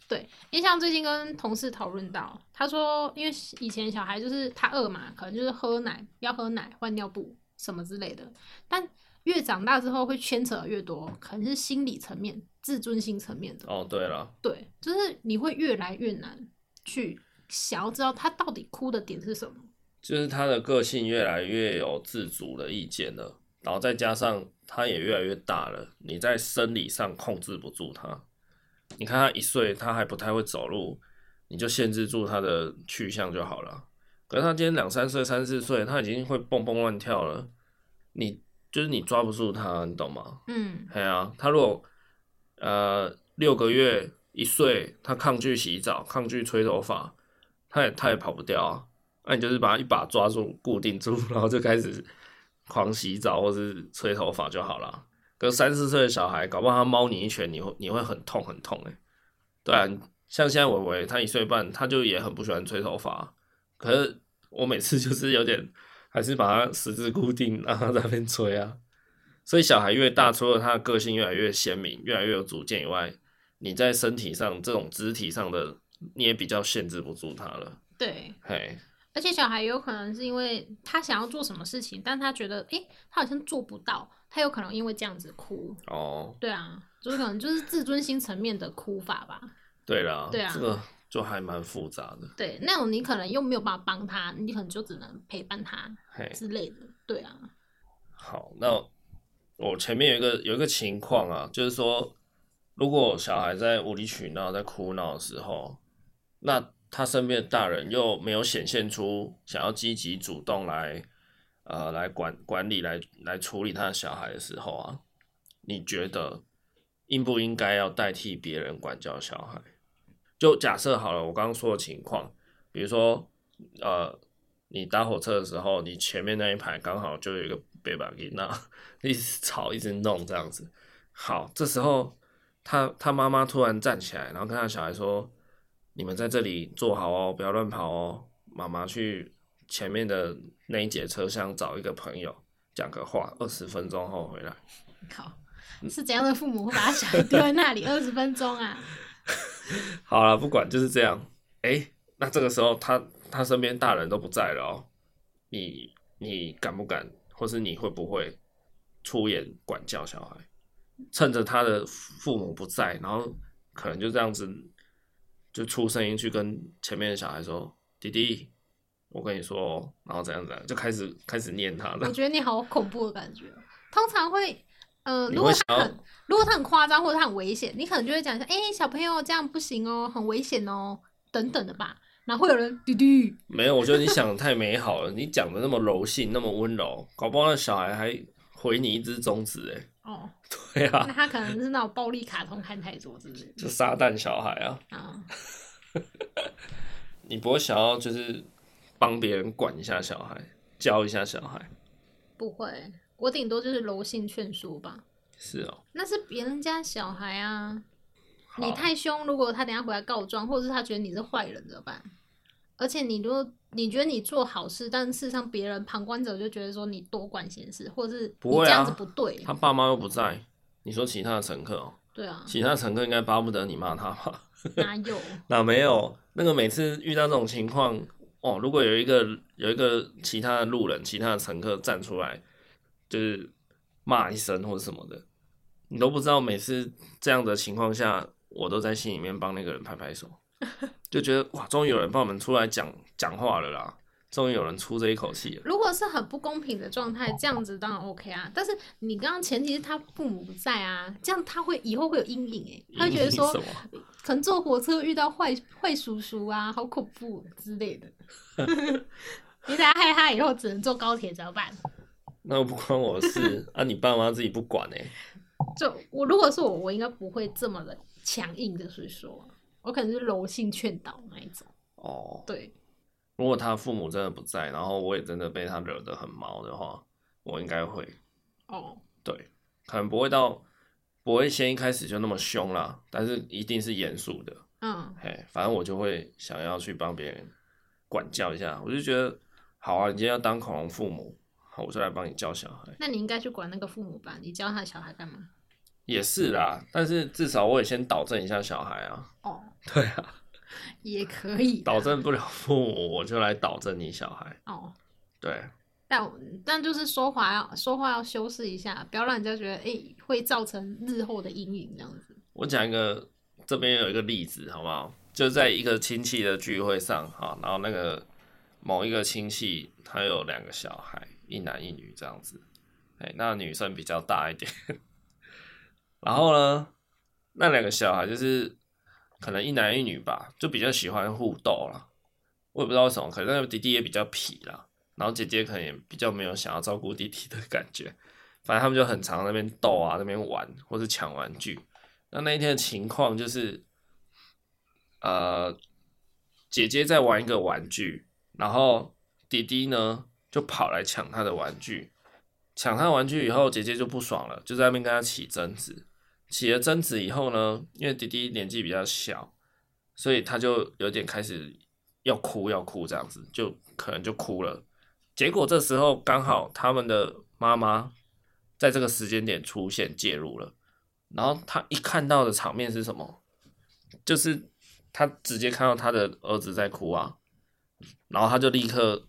S2: 对，因为像最近跟同事讨论到，他说，因为以前小孩就是他饿嘛，可能就是喝奶，要喝奶、换尿布什么之类的。但越长大之后，会牵扯越多，可能是心理层面、自尊心层面的。
S1: 哦，对了，
S2: 对，就是你会越来越难去想要知道他到底哭的点是什么，
S1: 就是他的个性越来越有自主的意见了，然后再加上他也越来越大了，你在生理上控制不住他。你看他一岁，他还不太会走路，你就限制住他的去向就好了。可是他今天两三岁、三四岁，他已经会蹦蹦乱跳了。你就是你抓不住他，你懂吗？嗯，对啊。他如果呃六个月、一岁，他抗拒洗澡、抗拒吹头发，他也他也跑不掉啊。那你就是把他一把抓住、固定住，然后就开始狂洗澡或是吹头发就好了。跟三四岁的小孩，搞不好他猫你一拳，你会你会很痛很痛哎。对啊，像现在伟伟他一岁半，他就也很不喜欢吹头发。可是我每次就是有点，还是把他十字固定，让他在那边吹啊。所以小孩越大，除了他的个性越来越鲜明、越来越有主见以外，你在身体上这种肢体上的，你也比较限制不住他了。
S2: 对，
S1: 嘿。
S2: 而且小孩有可能是因为他想要做什么事情，但他觉得诶、欸，他好像做不到。他有可能因为这样子哭
S1: 哦，
S2: 对啊，就是可能就是自尊心层面的哭法吧。
S1: 对啦，对啊，这个就还蛮复杂的。
S2: 对，那种你可能又没有办法帮他，你可能就只能陪伴他之类的。对啊。
S1: 好，那我前面有一个有一个情况啊，就是说，如果小孩在无理取闹、在哭闹的时候，那他身边的大人又没有显现出想要积极主动来。呃，来管管理来来处理他的小孩的时候啊，你觉得应不应该要代替别人管教小孩？就假设好了，我刚刚说的情况，比如说，呃，你搭火车的时候，你前面那一排刚好就有一个贝巴吉娜，一直吵一直弄这样子。好，这时候他他妈妈突然站起来，然后跟他小孩说：“你们在这里坐好哦，不要乱跑哦，妈妈去。”前面的那一节车厢找一个朋友讲个话，二十分钟后回来。
S2: 好，是怎样的父母会把小孩丢在那里二十分钟啊？
S1: 好了，不管就是这样。哎、那这个时候他他身边大人都不在了哦、你你敢不敢，或是你会不会出言管教小孩？趁着他的父母不在，然后可能就这样子就出声音去跟前面的小孩说：“弟弟。”我跟你说，然后怎样怎样，就开始开始念他了。
S2: 我觉得你好恐怖的感觉。通常会，呃，如果他很，如果他很夸张或者他很危险，你可能就会讲一下，哎、欸，小朋友这样不行哦，很危险哦，等等的吧。然后会有人嘟嘟，
S1: 没有，我觉得你想的太美好了。你讲的那么柔性，那么温柔，搞不好那小孩还回你一只中指哎。
S2: 哦，
S1: 对啊，
S2: 那他可能是那种暴力卡通看太多，是不是？
S1: 就撒旦小孩啊。啊。你不会想要就是帮别人管一下小孩，教一下小孩？
S2: 不会，我顶多就是柔性劝说吧。
S1: 是哦。那
S2: 是别人家小孩啊。你太凶，如果他等下回来告状，或者是他觉得你是坏人怎么办？而且你如果你觉得你做好事，但事实上别人旁观者就觉得说你多管闲事，或者是你这样子不对。
S1: 不啊，他爸妈又不在，你说其他的乘客哦？
S2: 对啊，
S1: 其他乘客应该巴不得你骂他吧？
S2: 哪有？
S1: 哪没有？那个每次遇到这种情况哦，如果有一个有一个其他的路人、其他的乘客站出来，就是骂一声或者什么的，你都不知道。每次这样的情况下。我都在心里面帮那个人拍拍手，就觉得哇，终于有人帮我们出来讲讲话了啦！终于有人出这一口气了。
S2: 如果是很不公平的状态，这样子当然 OK 啊。但是你刚刚前提是他父母不在啊，这样他会以后会有阴影哎，他会觉得说 可能坐火车遇到坏坏叔叔啊，好恐怖之类的。你等下害他以后只能坐高铁怎么办？
S1: 那不关我的事 啊，你爸妈自己不管哎。
S2: 就我如果是我，我应该不会这么的。强硬的，所以说，我可能是柔性劝导那一种。
S1: 哦，
S2: 对。
S1: 如果他父母真的不在，然后我也真的被他惹得很毛的话，我应该会。
S2: 哦，
S1: 对，可能不会到，不会先一开始就那么凶啦，但是一定是严肃的。
S2: 嗯，
S1: 嘿，反正我就会想要去帮别人管教一下，我就觉得，好啊，你今天要当恐龙父母，好，我就来帮你教小孩。
S2: 那你应该去管那个父母吧？你教他的小孩干嘛？
S1: 也是啦，但是至少我也先导正一下小孩啊。
S2: 哦，
S1: 对啊，
S2: 也可以。
S1: 导正不了父母，我就来导正你小孩。
S2: 哦，
S1: 对。
S2: 但但就是说话要说话要修饰一下，不要让人家觉得哎、欸、会造成日后的阴影这样子。
S1: 我讲一个，这边有一个例子好不好？就在一个亲戚的聚会上哈，然后那个某一个亲戚他有两个小孩，一男一女这样子。哎，那女生比较大一点。然后呢，那两个小孩就是可能一男一女吧，就比较喜欢互斗了。我也不知道为什么，可能弟弟也比较皮啦，然后姐姐可能也比较没有想要照顾弟弟的感觉。反正他们就很常在那边斗啊，那边玩或是抢玩具。那那一天的情况就是，呃，姐姐在玩一个玩具，然后弟弟呢就跑来抢他的玩具。抢他玩具以后，姐姐就不爽了，就在那边跟他起争执。起了争执以后呢，因为弟弟年纪比较小，所以他就有点开始要哭要哭这样子，就可能就哭了。结果这时候刚好他们的妈妈在这个时间点出现介入了，然后他一看到的场面是什么？就是他直接看到他的儿子在哭啊，然后他就立刻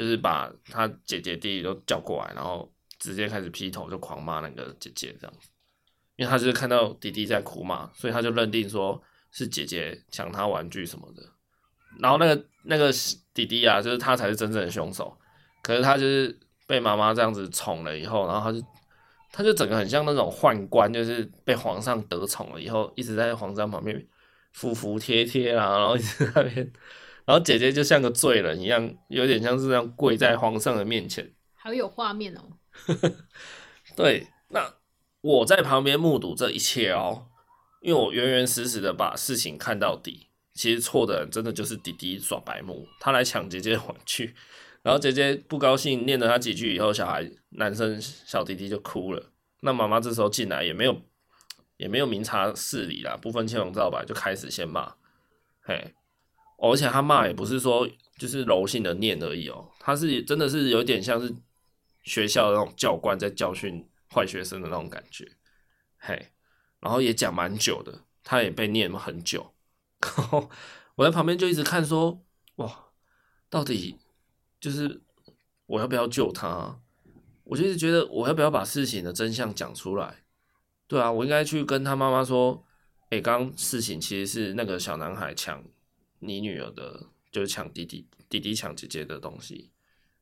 S1: 就是把他姐姐弟弟都叫过来，然后直接开始劈头就狂骂那个姐姐这样子。因为他就是看到弟弟在哭嘛，所以他就认定说是姐姐抢他玩具什么的。然后那个那个弟弟啊，就是他才是真正的凶手。可是他就是被妈妈这样子宠了以后，然后他就他就整个很像那种宦官，就是被皇上得宠了以后，一直在皇上旁边服服帖帖啊，然后一直在那边，然后姐姐就像个罪人一样，有点像是这样跪在皇上的面前。
S2: 好有画面哦。
S1: 对，那。我在旁边目睹这一切哦，因为我原原实实的把事情看到底。其实错的人真的就是弟弟耍白目，他来抢姐姐的玩具，然后姐姐不高兴，念了他几句以后，小孩男生小弟弟就哭了。那妈妈这时候进来也没有也没有明察事理啦，不分青红皂白就开始先骂，嘿，而且他骂也不是说就是柔性的念而已哦，他是真的是有点像是学校的那种教官在教训。坏学生的那种感觉，嘿，然后也讲蛮久的，他也被念了很久，然后我在旁边就一直看说，哇，到底就是我要不要救他？我就一直觉得我要不要把事情的真相讲出来？对啊，我应该去跟他妈妈说，诶，刚刚事情其实是那个小男孩抢你女儿的就是抢弟弟，弟弟抢姐姐的东西，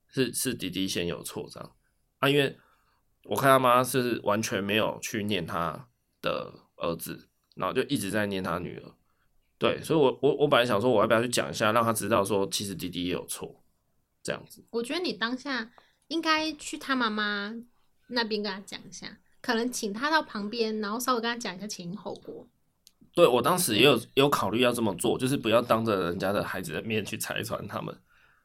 S1: 是是弟弟先有错这样啊，因为我看他妈是完全没有去念他的儿子，然后就一直在念他女儿，对，所以我我我本来想说我要不要去讲一下，让他知道说其实弟弟也有错，这样子。
S2: 我觉得你当下应该去他妈妈那边跟他讲一下，可能请他到旁边，然后稍微跟他讲一下前因后果。
S1: 对，我当时也有有考虑要这么做，就是不要当着人家的孩子的面去拆穿他们。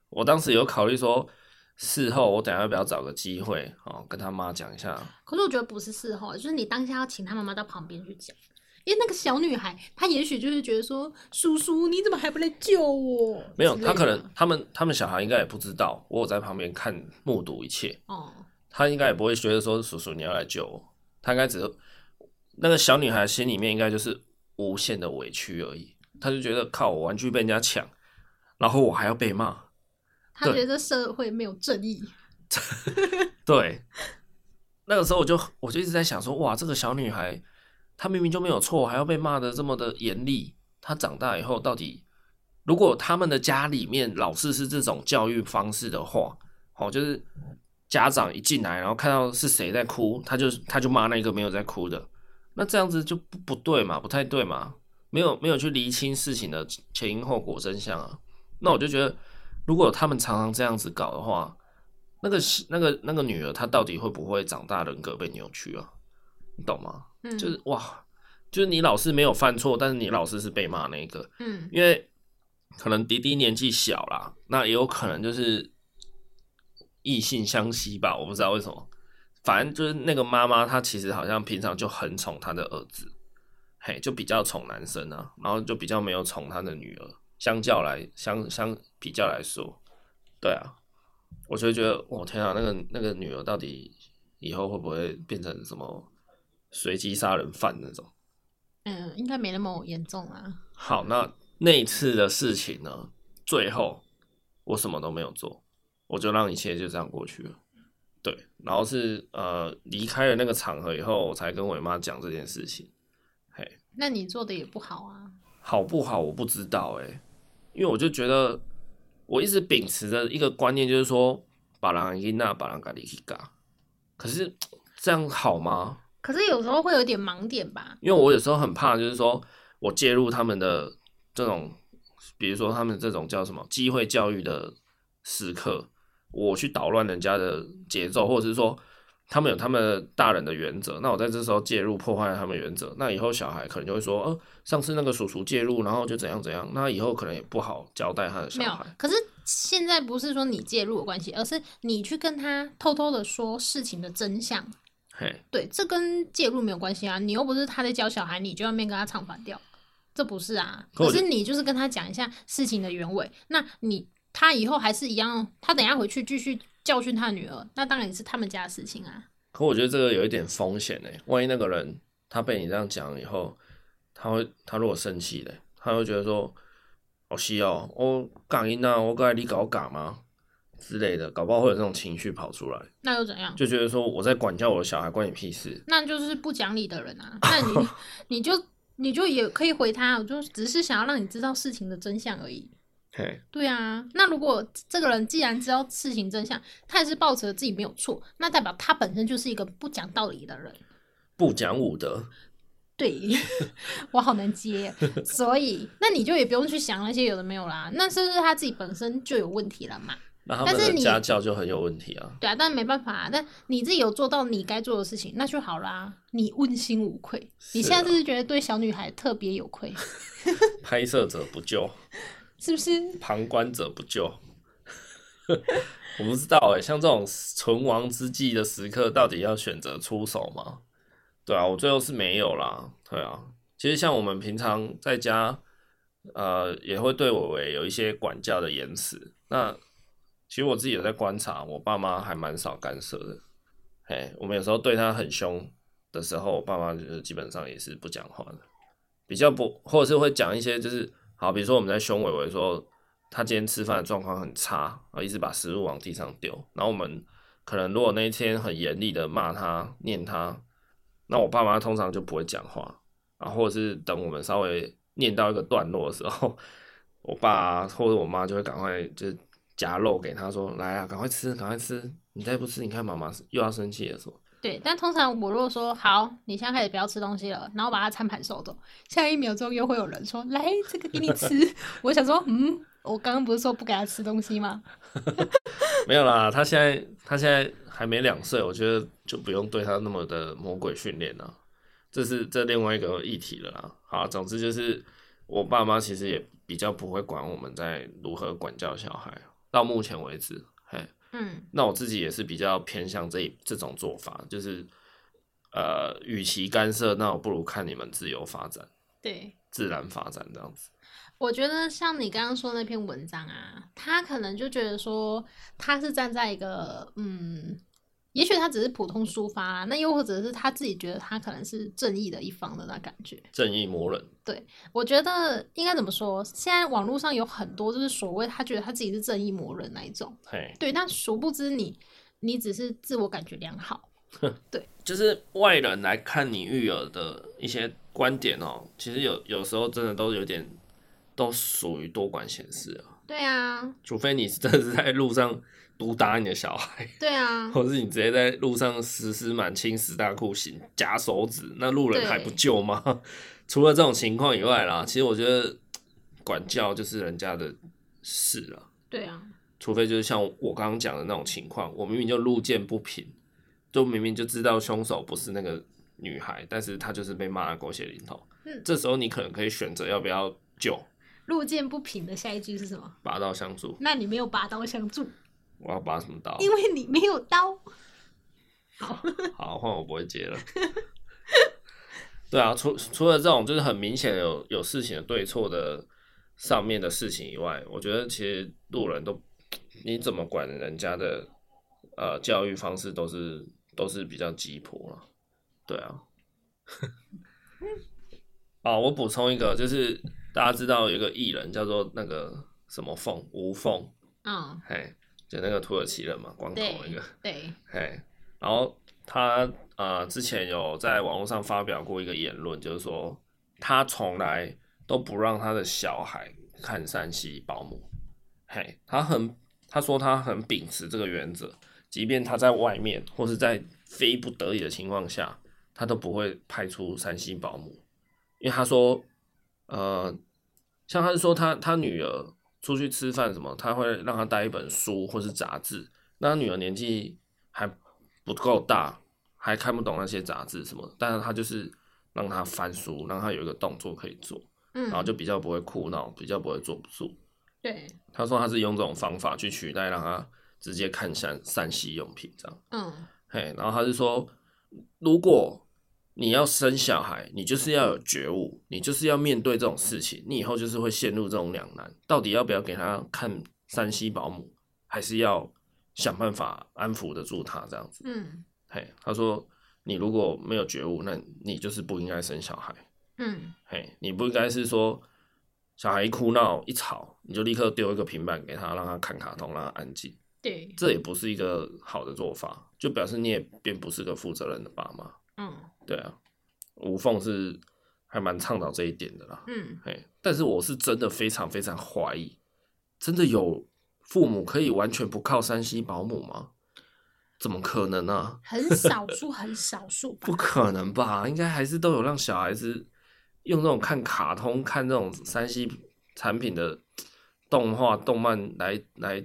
S1: 我当时有考虑说，事后我等下要不要找个机会哦，跟他妈讲一下。
S2: 可是我觉得不是事后，就是你当下要请他妈妈到旁边去讲，因为那个小女孩她也许就是觉得说，叔叔你怎么还不来救我？
S1: 没有，她可能他们他们小孩应该也不知道，我有在旁边看目睹一切哦，她应该也不会觉得说，叔叔你要来救我，她应该只是那个小女孩心里面应该就是。无限的委屈而已，他就觉得靠我玩具被人家抢，然后我还要被骂，
S2: 他觉得社会没有正义。
S1: 对，那个时候我就我就一直在想说，哇，这个小女孩她明明就没有错，还要被骂的这么的严厉。她长大以后到底，如果他们的家里面老师是这种教育方式的话，哦，就是家长一进来，然后看到是谁在哭，他就他就骂那个没有在哭的。那这样子就不不对嘛，不太对嘛，没有没有去厘清事情的前因后果真相啊。那我就觉得，如果他们常常这样子搞的话，那个那个那个女儿她到底会不会长大人格被扭曲啊？你懂吗？嗯，就是哇，就是你老是没有犯错，但是你老是是被骂那个，嗯，因为可能迪迪年纪小啦，那也有可能就是异性相吸吧，我不知道为什么。反正就是那个妈妈，她其实好像平常就很宠她的儿子，嘿，就比较宠男生啊，然后就比较没有宠她的女儿。相较来相相比较来说，对啊，我就觉得，我天啊，那个那个女儿到底以后会不会变成什么随机杀人犯那种？
S2: 嗯，应该没那么严重啊。
S1: 好，那那一次的事情呢？最后我什么都没有做，我就让一切就这样过去了。对，然后是呃离开了那个场合以后，我才跟我妈讲这件事情。嘿，
S2: 那你做的也不好啊。
S1: 好不好？我不知道哎，因为我就觉得我一直秉持着一个观念，就是说把人给那，把人咖喱去嘎。可是这样好吗？
S2: 可是有时候会有点盲点吧。
S1: 因为我有时候很怕，就是说我介入他们的这种，比如说他们这种叫什么机会教育的时刻。我去捣乱人家的节奏，或者是说他们有他们大人的原则，那我在这时候介入破坏他们原则，那以后小孩可能就会说，哦、呃，上次那个叔叔介入，然后就怎样怎样，那以后可能也不好交代他的小孩。
S2: 没有，可是现在不是说你介入的关系，而是你去跟他偷偷的说事情的真相。
S1: 嘿，
S2: 对，这跟介入没有关系啊，你又不是他在教小孩，你就要面跟他唱反调，这不是啊。可是你就是跟他讲一下事情的原委，那你。他以后还是一样，他等一下回去继续教训他女儿，那当然也是他们家的事情啊。
S1: 可我觉得这个有一点风险呢，万一那个人他被你这样讲以后，他会他如果生气嘞，他会觉得说，哦西哦，我讲你那我该你搞搞吗之类的，搞不好会有这种情绪跑出来。
S2: 那又怎样？
S1: 就觉得说我在管教我的小孩，关你屁事。
S2: 那就是不讲理的人啊。那你你就你就也可以回他，我就只是想要让你知道事情的真相而已。对啊，那如果这个人既然知道事情真相，他也是抱持自己没有错，那代表他本身就是一个不讲道理的人，
S1: 不讲武德。
S2: 对，我好难接，所以那你就也不用去想那些有的没有啦，那是不是他自己本身就有问题了嘛？
S1: 那他们的家教就很有问题啊。
S2: 对啊，但没办法啊，但你自己有做到你该做的事情，那就好啦，你问心无愧。啊、你现在就是觉得对小女孩特别有愧，
S1: 拍摄者不救。
S2: 是不是
S1: 旁观者不救？我不知道哎，像这种存亡之际的时刻，到底要选择出手吗？对啊，我最后是没有啦。对啊，其实像我们平常在家，呃，也会对伟伟有一些管教的言辞。那其实我自己有在观察，我爸妈还蛮少干涉的。嘿，我们有时候对他很凶的时候，我爸妈就是基本上也是不讲话的，比较不，或者是会讲一些就是。好，比如说我们在凶伟伟说他今天吃饭的状况很差，然后一直把食物往地上丢。然后我们可能如果那一天很严厉的骂他、念他，那我爸妈通常就不会讲话，啊或者是等我们稍微念到一个段落的时候，我爸或者我妈就会赶快就夹肉给他说：“来啊，赶快吃，赶快吃！你再不吃，你看妈妈又要生气了。”说。
S2: 对，但通常我如果说好，你现在开始不要吃东西了，然后把它餐盘收走，下一秒钟又会有人说：“来，这个给你吃。”我想说，嗯，我刚刚不是说不给他吃东西吗？
S1: 没有啦，他现在他现在还没两岁，我觉得就不用对他那么的魔鬼训练了。这是这另外一个议题了啦。好，总之就是我爸妈其实也比较不会管我们在如何管教小孩，到目前为止，嘿。
S2: 嗯，
S1: 那我自己也是比较偏向这这种做法，就是呃，与其干涉，那我不如看你们自由发展，
S2: 对，
S1: 自然发展这样子。
S2: 我觉得像你刚刚说那篇文章啊，他可能就觉得说他是站在一个嗯。也许他只是普通抒发啊，那又或者是他自己觉得他可能是正义的一方的那感觉。
S1: 正义魔人。
S2: 对，我觉得应该怎么说？现在网络上有很多就是所谓他觉得他自己是正义魔人那一种。
S1: 嘿。
S2: 对，但殊不知你你只是自我感觉良好。对。
S1: 就是外人来看你育儿的一些观点哦、喔，其实有有时候真的都有点都属于多管闲事啊。
S2: 对啊。
S1: 除非你真的是在路上。毒打你的小孩，
S2: 对啊，
S1: 或者是你直接在路上实施满清十大酷刑，夹手指，那路人还不救吗？除了这种情况以外啦，其实我觉得管教就是人家的事了。
S2: 对啊，
S1: 除非就是像我刚刚讲的那种情况，我明明就路见不平，就明明就知道凶手不是那个女孩，但是他就是被骂的狗血淋头。嗯，这时候你可能可以选择要不要救。
S2: 路见不平的下一句是什么？
S1: 拔刀相助。
S2: 那你没有拔刀相助。
S1: 我要拔什么刀？
S2: 因为你没有刀。
S1: 好，好，换我不会接了。对啊，除除了这种就是很明显有有事情的对错的上面的事情以外，我觉得其实路人都你怎么管人家的呃教育方式都是都是比较鸡婆了。对啊。啊，我补充一个，就是大家知道有一个艺人叫做那个什么凤吴凤，
S2: 嗯，
S1: 嘿。就那个土耳其人嘛，光头那个，
S2: 对，
S1: 嘿，然后他呃之前有在网络上发表过一个言论，就是说他从来都不让他的小孩看山西保姆，嘿，他很他说他很秉持这个原则，即便他在外面或是在非不得已的情况下，他都不会派出山西保姆，因为他说，呃，像他是说他他女儿。出去吃饭什么，他会让他带一本书或是杂志。那他女儿年纪还不够大，还看不懂那些杂志什么，但是他就是让他翻书，让他有一个动作可以做，嗯，然后就比较不会哭闹，比较不会坐不住。
S2: 对，
S1: 他说他是用这种方法去取代让他直接看三 3C 用品这样。
S2: 嗯，
S1: 嘿，然后他是说，如果你要生小孩，你就是要有觉悟，你就是要面对这种事情，你以后就是会陷入这种两难，到底要不要给他看山西保姆，还是要想办法安抚得住他这样子？
S2: 嗯，
S1: 嘿，他说你如果没有觉悟，那你就是不应该生小孩。
S2: 嗯，
S1: 嘿，你不应该是说小孩一哭闹一吵，你就立刻丢一个平板给他，让他看卡通，让他安静。
S2: 对，
S1: 这也不是一个好的做法，就表示你也并不是个负责任的爸妈。
S2: 嗯，
S1: 对啊，无缝是还蛮倡导这一点的啦。
S2: 嗯，
S1: 嘿，但是我是真的非常非常怀疑，真的有父母可以完全不靠山西保姆吗？怎么可能呢、啊？
S2: 很少数，很少数，
S1: 不可能吧？应该还是都有让小孩子用这种看卡通、看这种山西产品的动画、动漫来来，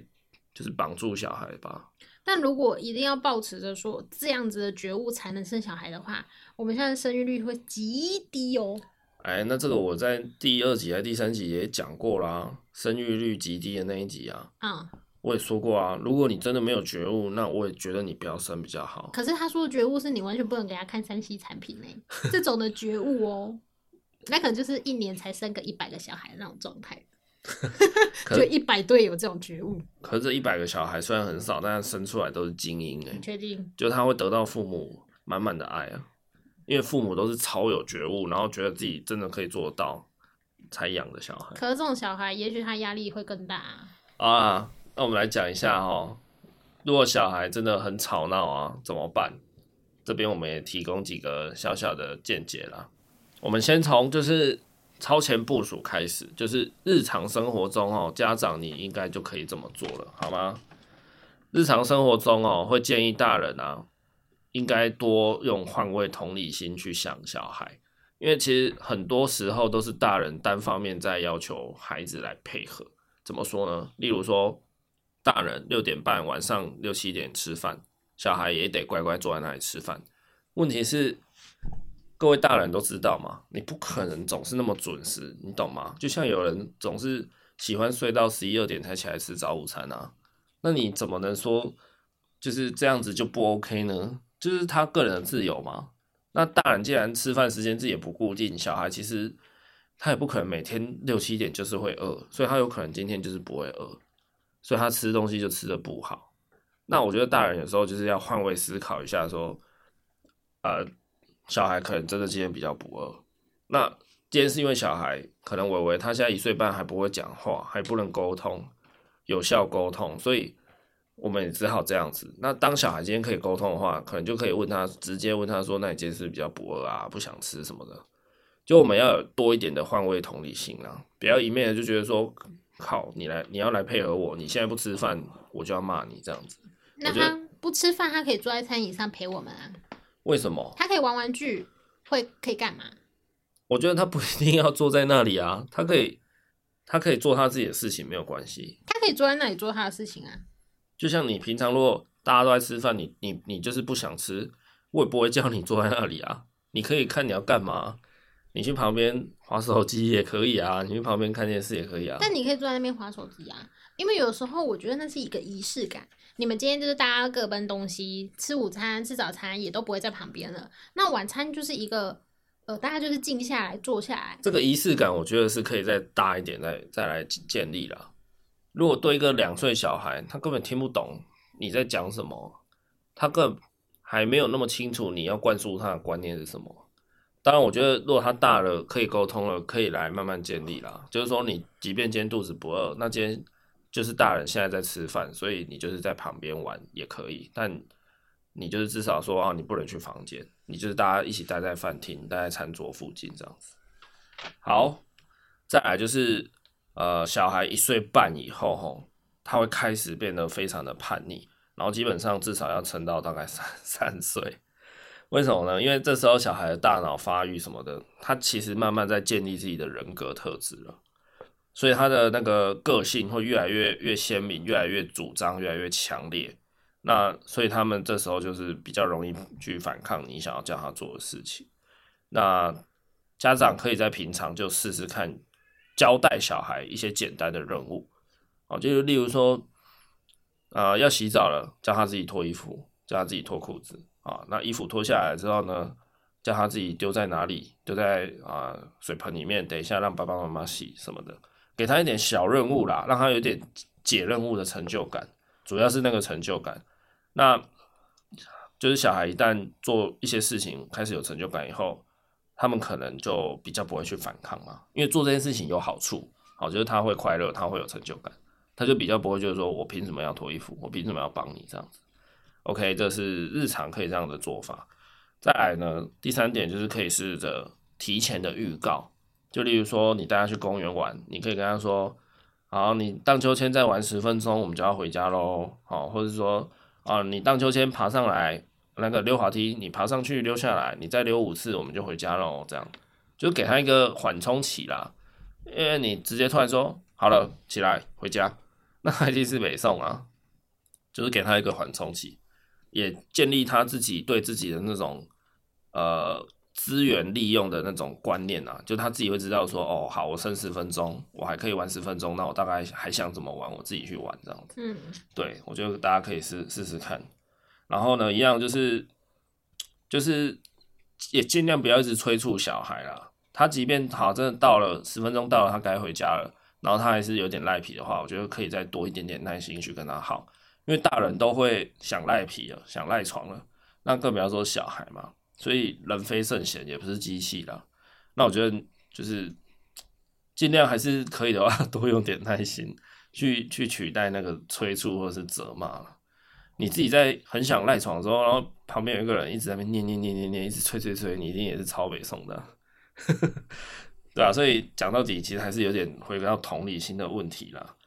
S1: 就是绑住小孩吧。
S2: 但如果一定要保持着说这样子的觉悟才能生小孩的话，我们现在生育率会极低哦。
S1: 哎，那这个我在第二集还是第三集也讲过啦，生育率极低的那一集啊。
S2: 嗯，
S1: 我也说过啊，如果你真的没有觉悟，那我也觉得你不要生比较好。
S2: 可是他说的觉悟是你完全不能给他看三 C 产品呢，这种的觉悟哦，那可能就是一年才生个一百个小孩那种状态。就一百对有这种觉悟，
S1: 可是这一百个小孩虽然很少，但是生出来都是精英哎。
S2: 你确定？
S1: 就他会得到父母满满的爱啊，因为父母都是超有觉悟，然后觉得自己真的可以做得到，才养的小孩。
S2: 可是这种小孩，也许他压力会更大啊。
S1: 啊，那我们来讲一下哈，如果小孩真的很吵闹啊，怎么办？这边我们也提供几个小小的见解啦。我们先从就是。超前部署开始，就是日常生活中哦，家长你应该就可以这么做了，好吗？日常生活中哦，会建议大人啊，应该多用换位同理心去想小孩，因为其实很多时候都是大人单方面在要求孩子来配合。怎么说呢？例如说，大人六点半晚上六七点吃饭，小孩也得乖乖坐在那里吃饭。问题是，各位大人都知道嘛？你不可能总是那么准时，你懂吗？就像有人总是喜欢睡到十一二点才起来吃早午餐啊，那你怎么能说就是这样子就不 OK 呢？就是他个人的自由嘛。那大人既然吃饭时间自己也不固定，小孩其实他也不可能每天六七点就是会饿，所以他有可能今天就是不会饿，所以他吃东西就吃得不好。那我觉得大人有时候就是要换位思考一下，说，呃。小孩可能真的今天比较不饿，那今天是因为小孩可能伟伟他现在一岁半还不会讲话，还不能沟通，有效沟通，所以我们也只好这样子。那当小孩今天可以沟通的话，可能就可以问他，直接问他说：“那你今天是比较不饿啊，不想吃什么的？”就我们要有多一点的换位同理心啊，不要一面就觉得说：“靠，你来，你要来配合我，你现在不吃饭，我就要骂你这样子。”
S2: 那他不吃饭，他可以坐在餐椅上陪我们啊。
S1: 为什么？
S2: 他可以玩玩具，会可以干嘛？
S1: 我觉得他不一定要坐在那里啊，他可以，他可以做他自己的事情，没有关系。
S2: 他可以坐在那里做他的事情啊。
S1: 就像你平常如果大家都在吃饭，你你你就是不想吃，我也不会叫你坐在那里啊。你可以看你要干嘛，你去旁边划手机也可以啊，你去旁边看电视也可以啊。
S2: 但你可以坐在那边划手机啊，因为有时候我觉得那是一个仪式感。你们今天就是大家各奔东西，吃午餐、吃早餐也都不会在旁边了。那晚餐就是一个，呃，大家就是静下来坐下来。
S1: 这个仪式感，我觉得是可以再大一点，再再来建立了。如果对一个两岁小孩，他根本听不懂你在讲什么，他更还没有那么清楚你要灌输他的观念是什么。当然，我觉得如果他大了，可以沟通了，可以来慢慢建立了。就是说，你即便今天肚子不饿，那今天。就是大人现在在吃饭，所以你就是在旁边玩也可以，但你就是至少说啊，你不能去房间，你就是大家一起待在饭厅，待在餐桌附近这样子。好，再来就是呃，小孩一岁半以后吼，他会开始变得非常的叛逆，然后基本上至少要撑到大概三 三岁。为什么呢？因为这时候小孩的大脑发育什么的，他其实慢慢在建立自己的人格特质了。所以他的那个个性会越来越越鲜明，越来越主张，越来越强烈。那所以他们这时候就是比较容易去反抗你想要叫他做的事情。那家长可以在平常就试试看，交代小孩一些简单的任务。哦，就是例如说，啊、要洗澡了，叫他自己脱衣服，叫他自己脱裤子。啊，那衣服脱下来之后呢，叫他自己丢在哪里？丢在啊、水盆里面，等一下让爸爸妈妈洗什么的。给他一点小任务啦，让他有点解任务的成就感，主要是那个成就感。那就是小孩一旦做一些事情开始有成就感以后，他们可能就比较不会去反抗嘛，因为做这件事情有好处，好，就是他会快乐，他会有成就感，他就比较不会就是说我凭什么要脱衣服，我凭什么要帮你这样子。OK，这是日常可以这样的做法。再来呢，第三点就是可以试着提前的预告。就例如说，你带他去公园玩，你可以跟他说：“好，你荡秋千再玩十分钟，我们就要回家喽。”好，或者说：“啊，你荡秋千爬上来，那个溜滑梯，你爬上去溜下来，你再溜五次，我们就回家喽。”这样就给他一个缓冲期啦。因为你直接突然说：“好了，起来回家”，那还是北宋啊，就是给他一个缓冲期，也建立他自己对自己的那种呃。资源利用的那种观念啊，就他自己会知道说，哦，好，我剩十分钟，我还可以玩十分钟，那我大概还想怎么玩，我自己去玩这样子。嗯，对，我觉得大家可以试试试看。然后呢，一样就是就是也尽量不要一直催促小孩啦。他即便好，真的到了十分钟到了，他该回家了，然后他还是有点赖皮的话，我觉得可以再多一点点耐心去跟他耗，因为大人都会想赖皮了，想赖床了，那更不要说小孩嘛。所以人非圣贤，也不是机器啦。那我觉得就是尽量还是可以的话，多用点耐心去去取代那个催促或者是责骂。你自己在很想赖床的时候，然后旁边有一个人一直在那边念念念念念，一直催催催，你一定也是超北宋的。对啊，所以讲到底，其实还是有点回归到同理心的问题啦。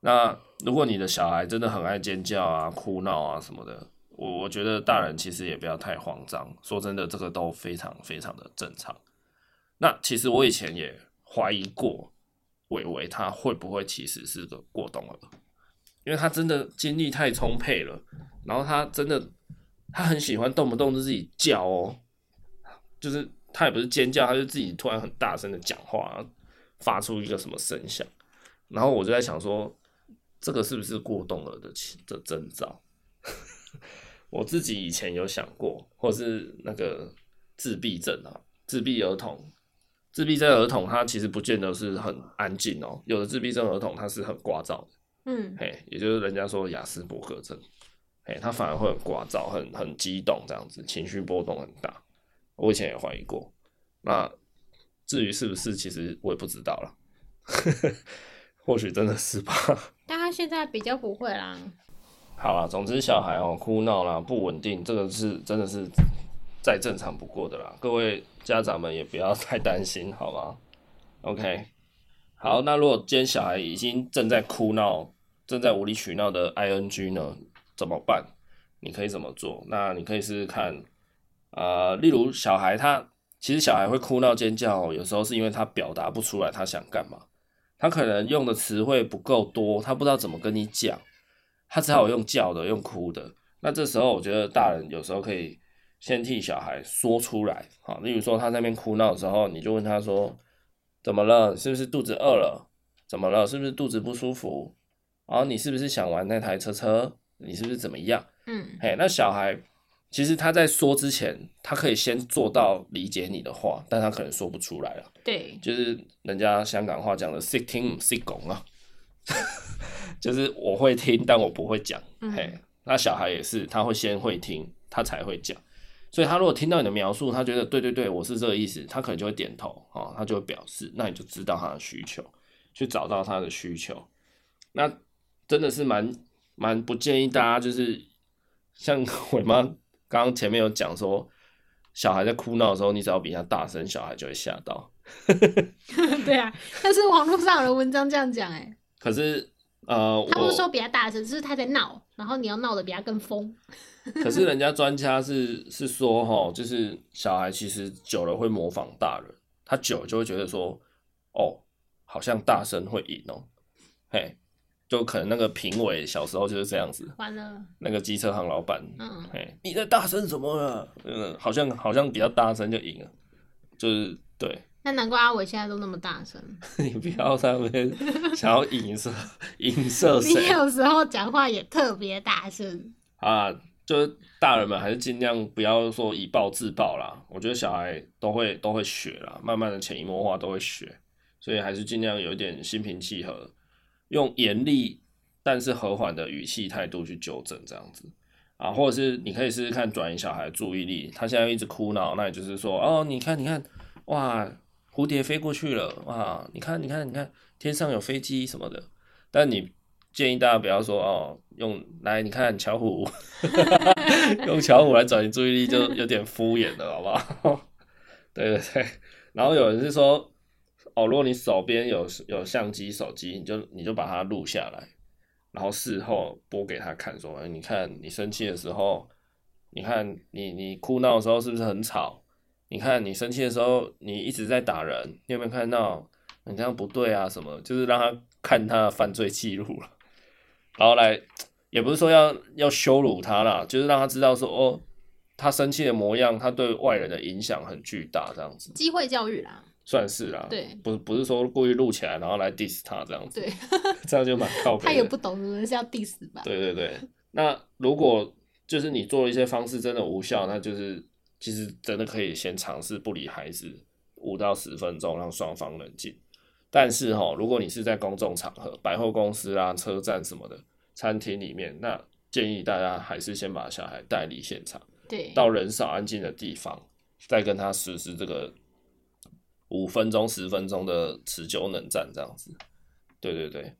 S1: 那如果你的小孩真的很爱尖叫啊、哭闹啊什么的，我我觉得大人其实也不要太慌张。说真的，这个都非常非常的正常。那其实我以前也怀疑过，伟伟他会不会其实是个过动儿，因为他真的精力太充沛了，然后他真的他很喜欢动不动就自己叫哦，就是他也不是尖叫，他就自己突然很大声的讲话，发出一个什么声响，然后我就在想说。这个是不是过动了的的征兆？我自己以前有想过，或是那个自闭症啊，自闭儿童，自闭症儿童他其实不见得是很安静哦，有的自闭症儿童他是很聒噪的，嗯，嘿，也就是人家说雅斯伯格症，嘿，他反而会很聒噪，很很激动这样子，情绪波动很大。我以前也怀疑过，那至于是不是，其实我也不知道了。或许真的是吧，
S2: 但他现在比较不会啦。
S1: 好啦，总之小孩哦、哭闹啦，不稳定，这个是真的是再正常不过的啦。各位家长们也不要太担心，好吗？OK，好，那如果今天小孩已经正在哭闹、正在无理取闹的 ING 呢，怎么办？你可以怎么做？那你可以试试看，呃，例如小孩他其实小孩会哭闹尖叫，有时候是因为他表达不出来他想干嘛。他可能用的词汇不够多，他不知道怎么跟你讲，他只好用叫的，用哭的。那这时候，我觉得大人有时候可以先替小孩说出来，好，例如说他在那边哭闹的时候，你就问他说：“怎么了？是不是肚子饿了？怎么了？是不是肚子不舒服？然后你是不是想玩那台车车？你是不是怎么样？”嗯，嘿，那小孩。其实他在说之前，他可以先做到理解你的话，但他可能说不出来了。
S2: 对，
S1: 就是人家香港话讲的“识听唔识讲”啊，就是我会听，但我不会讲。嗯、嘿，那小孩也是，他会先会听，他才会讲。所以他如果听到你的描述，他觉得对对对，我是这个意思，他可能就会点头啊，他就会表示，那你就知道他的需求，去找到他的需求。那真的是蛮蛮不建议大家，就是像 伟妈。刚刚前面有讲说，小孩在哭闹的时候，你只要比他大声，小孩就会吓到。
S2: 对啊，但是网络上有的文章这样讲，哎，
S1: 可是呃，
S2: 他不是说比他大声，是他在闹，然后你要闹得比他更疯。
S1: 可是人家专家是是说，哈，就是小孩其实久了会模仿大人，他久了就会觉得说，哦，好像大声会赢哦，嘿。就可能那个评委小时候就是这样子，
S2: 完了。那
S1: 个机车行老板，嗯，嘿，你在大声什么啊？嗯，好像好像比较大声就赢了，就是对。
S2: 那难怪阿伟现在都那么大声。
S1: 你不要在那边 想要影射影射谁？
S2: 你有时候讲话也特别大声
S1: 啊，就是大人们还是尽量不要说以暴制暴啦。我觉得小孩都会都会学啦，慢慢的潜移默化都会学，所以还是尽量有一点心平气和。用严厉但是和缓的语气态度去纠正这样子啊，或者是你可以试试看转移小孩的注意力，他现在一直哭闹，那也就是说哦，你看你看，哇，蝴蝶飞过去了，哇，你看你看你看，天上有飞机什么的。但你建议大家不要说哦，用来你看巧虎，用巧虎来转移注意力就有点敷衍了，好不好？对对对，然后有人是说。哦，如果你手边有有相机、手机，你就你就把它录下来，然后事后播给他看，说：“你看你生气的时候，你看你你哭闹的时候是不是很吵？你看你生气的时候，你一直在打人，你有没有看到？你这样不对啊，什么？就是让他看他的犯罪记录了，然后来也不是说要要羞辱他啦，就是让他知道说哦，他生气的模样，他对外人的影响很巨大，这样子。
S2: 机会教育啦。
S1: 算是啦，
S2: 对，
S1: 不不是说故意录起来然后来 diss 他这样子，
S2: 对，
S1: 这样就蛮靠谱。
S2: 他也不懂什么是要 diss 吧？
S1: 对对对，那如果就是你做了一些方式真的无效，那就是其实真的可以先尝试不理孩子五到十分钟，让双方冷静。但是哈，如果你是在公众场合，百货公司啊、车站什么的、餐厅里面，那建议大家还是先把小孩带离现场，
S2: 对，
S1: 到人少安静的地方，再跟他实施这个。五分钟、十分钟的持久冷战这样子，对对对，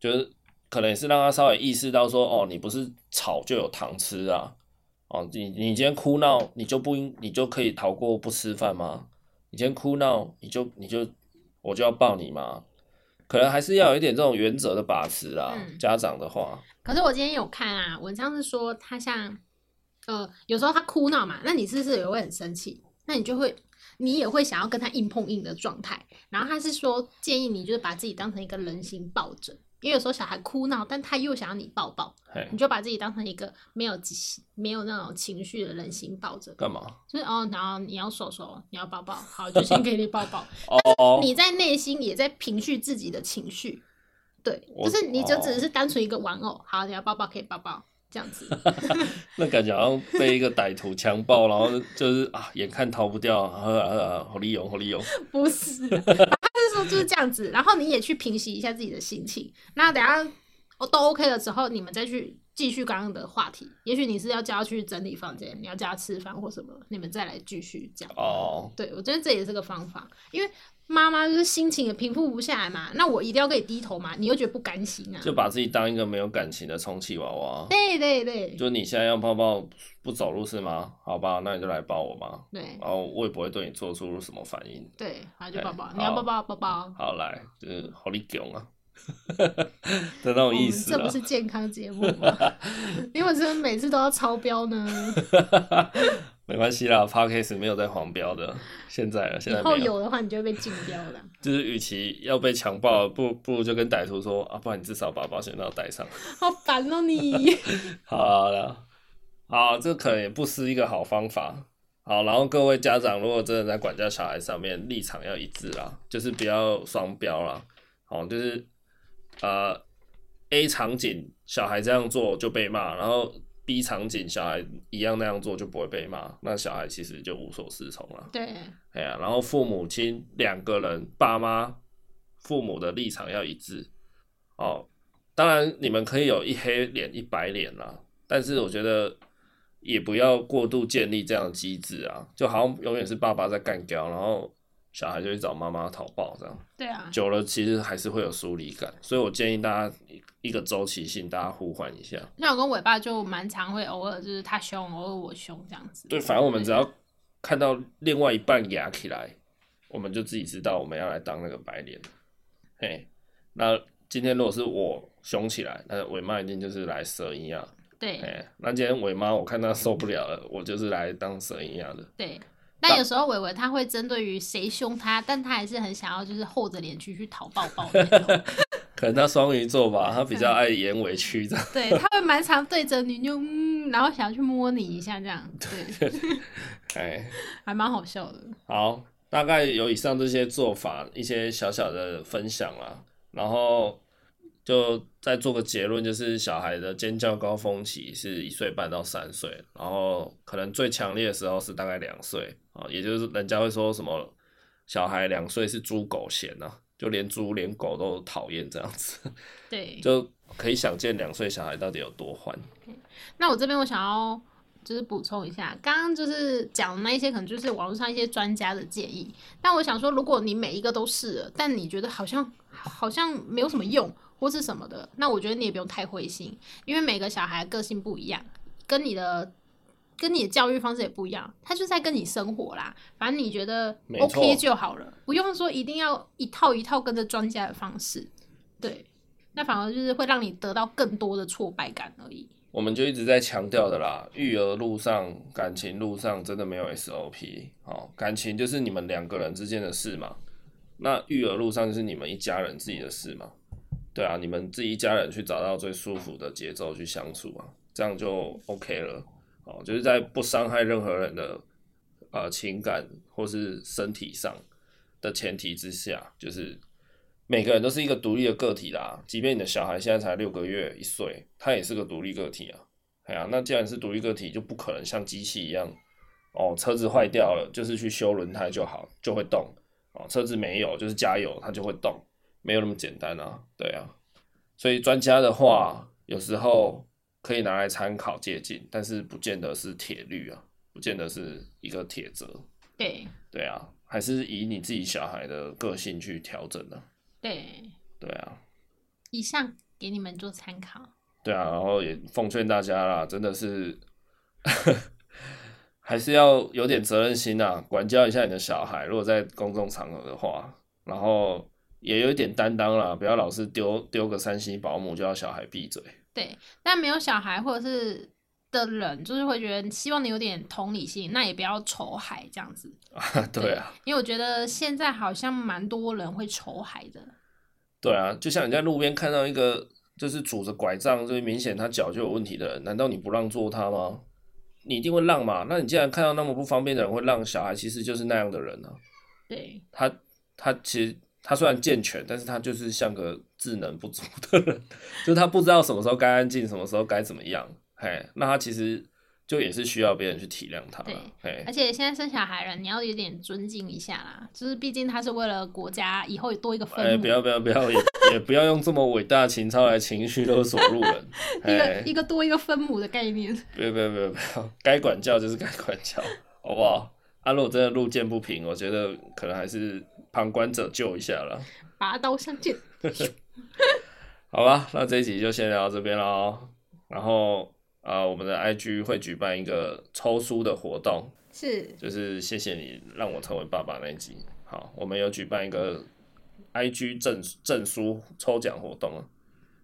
S1: 就是可能也是让他稍微意识到说，哦，你不是吵就有糖吃啊，哦，你你今天哭闹，你就不应，你就可以逃过不吃饭吗？你今天哭闹，你就你就我就要抱你吗？可能还是要有一点这种原则的把持啦。嗯、家长的话，
S2: 可是我今天有看啊，文章是说他像呃，有时候他哭闹嘛，那你是不是也会很生气？那你就会。你也会想要跟他硬碰硬的状态，然后他是说建议你就是把自己当成一个人形抱枕，因为有时候小孩哭闹，但他又想要你抱抱，你就把自己当成一个没有没有那种情绪的人形抱着。
S1: 干嘛？
S2: 就是哦，然后你要手手，你要抱抱，好，就先给你抱抱。但是你在内心也在平复自己的情绪，对，就是你就只是单纯一个玩偶，好，你要抱抱可以抱抱。这样子，
S1: 那感觉好像被一个歹徒强暴，然后就是啊，眼看逃不掉，啊啊，好利用，好利用。
S2: 不是说就是这样子，然后你也去平息一下自己的心情。那等下我都 OK 了之后，你们再去继续刚刚的话题。也许你是要叫他去整理房间，你要叫他吃饭或什么，你们再来继续讲。哦，对，我觉得这也是个方法，因为。妈妈就是心情也平复不下来嘛，那我一定要给你低头嘛，你又觉得不甘心啊？
S1: 就把自己当一个没有感情的充气娃娃。
S2: 对对对，
S1: 就你现在要抱抱不走路是吗？好吧，那你就来抱我嘛。
S2: 对，
S1: 然后我也不会对你做出什么反应。
S2: 对，那就抱抱，你要抱抱抱抱。
S1: 好来，就是好利用啊，的那种意思。
S2: 这不是健康节目吗？你为什么每次都要超标呢？
S1: 没关系啦，Podcast 没有在黄标的。现在了，现在以
S2: 后有的话，你就会被禁标了。
S1: 就是与其要被强暴，不不如就跟歹徒说啊，不然你至少把保险套带上。
S2: 好烦哦，你。
S1: 好了，好，这可能也不失一个好方法。好，然后各位家长，如果真的在管教小孩上面立场要一致啦，就是不要双标啦。好，就是呃，A 场景小孩这样做就被骂，然后。B 场景小孩一样那样做就不会被骂，那小孩其实就无所适从了。
S2: 对，
S1: 哎呀，然后父母亲两个人，爸妈父母的立场要一致哦。当然你们可以有一黑脸一白脸啦，但是我觉得也不要过度建立这样的机制啊，就好像永远是爸爸在干掉，然后。小孩就去找妈妈讨抱，这样
S2: 对啊，
S1: 久了其实还是会有疏离感，所以我建议大家一个周期性，大家互换一下。
S2: 那我跟尾巴就蛮常会偶尔就是他凶，偶尔我凶这样子。
S1: 对，反正我们只要看到另外一半牙起来，我们就自己知道我们要来当那个白脸。嘿，那今天如果是我凶起来，那尾妈一定就是来蛇一样。
S2: 对，
S1: 哎，那今天尾妈我看她受不了了，我就是来当蛇一样的。
S2: 对。但有时候伟伟他会针对于谁凶他，但他还是很想要就是厚着脸去去讨抱抱那种。
S1: 可能他双鱼座吧，他比较爱演委屈这样。
S2: 对，他会蛮常对着你就嗯，然后想要去摸你一下这样。对，
S1: 哎，
S2: 还蛮好笑的。
S1: 好，大概有以上这些做法，一些小小的分享啦，然后。就再做个结论，就是小孩的尖叫高峰期是一岁半到三岁，然后可能最强烈的时候是大概两岁啊，也就是人家会说什么小孩两岁是猪狗嫌呐，就连猪连狗都讨厌这样子。
S2: 对，
S1: 就可以想见两岁小孩到底有多欢。
S2: 那我这边我想要就是补充一下，刚刚就是讲的那一些可能就是网络上一些专家的建议，但我想说，如果你每一个都试了，但你觉得好像好像没有什么用。或是什么的，那我觉得你也不用太灰心，因为每个小孩个性不一样，跟你的跟你的教育方式也不一样，他就是在跟你生活啦。反正你觉得 OK 就好了，不用说一定要一套一套跟着专家的方式。对，那反而就是会让你得到更多的挫败感而已。
S1: 我们就一直在强调的啦，育儿路上、感情路上真的没有 SOP。哦，感情就是你们两个人之间的事嘛，那育儿路上就是你们一家人自己的事嘛。对啊，你们自己家人去找到最舒服的节奏去相处啊，这样就 OK 了。哦，就是在不伤害任何人的呃情感或是身体上的前提之下，就是每个人都是一个独立的个体啦。即便你的小孩现在才六个月一岁，他也是个独立个体啊。哎呀，那既然是独立个体，就不可能像机器一样哦，车子坏掉了就是去修轮胎就好，就会动哦。车子没有就是加油，它就会动。没有那么简单啊，对啊，所以专家的话有时候可以拿来参考借鉴，但是不见得是铁律啊，不见得是一个铁则。
S2: 对，
S1: 对啊，还是以你自己小孩的个性去调整的。
S2: 对，
S1: 对啊。
S2: 以上给你们做参考。
S1: 对啊，然后也奉劝大家啦，真的是 还是要有点责任心啊，管教一下你的小孩。如果在公众场合的话。然后也有一点担当啦，不要老是丢丢个三星保姆就要小孩闭嘴。
S2: 对，但没有小孩或者是的人，就是会觉得希望你有点同理心，那也不要仇孩这样子。
S1: 对啊，
S2: 因为我觉得现在好像蛮多人会仇孩的。
S1: 对啊，就像你在路边看到一个就是拄着拐杖，就是明显他脚就有问题的人，难道你不让座他吗？你一定会让嘛？那你既然看到那么不方便的人会让小孩，其实就是那样的人呢、啊。
S2: 对，
S1: 他他其实他虽然健全，但是他就是像个智能不足的人，就是他不知道什么时候该安静，什么时候该怎么样。嘿，那他其实。就也是需要别人去体谅他，对，
S2: 而且现在生小孩了，你要有点尊敬一下啦，就是毕竟他是为了国家以后多一个分母。
S1: 哎，不要不要不要，也也不要用这么伟大的情操来情绪勒索路人。
S2: 一个一个多一个分母的概念。
S1: 不要不要不要不要，该管教就是该管教，好不好？啊，如果真的路见不平，我觉得可能还是旁观者救一下了。
S2: 拔刀相见。
S1: 好吧，那这一集就先聊到这边喽，然后。啊、呃，我们的 IG 会举办一个抽书的活动，
S2: 是，
S1: 就是谢谢你让我成为爸爸那一集。好，我们有举办一个 IG 证证书抽奖活动，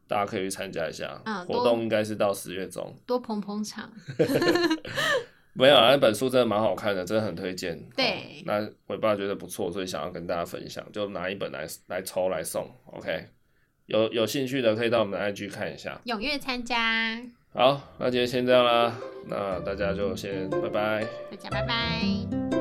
S1: 大家可以去参加一下。嗯、活动应该是到十月中，
S2: 多捧捧场。
S1: 没有啊，那本书真的蛮好看的，真的很推荐。
S2: 对，
S1: 那伟爸觉得不错，所以想要跟大家分享，就拿一本来来抽来送。OK，有有兴趣的可以到我们的 IG 看一下，
S2: 踊跃参加。
S1: 好，那今天先这样啦，那大家就先拜拜，
S2: 大家拜拜。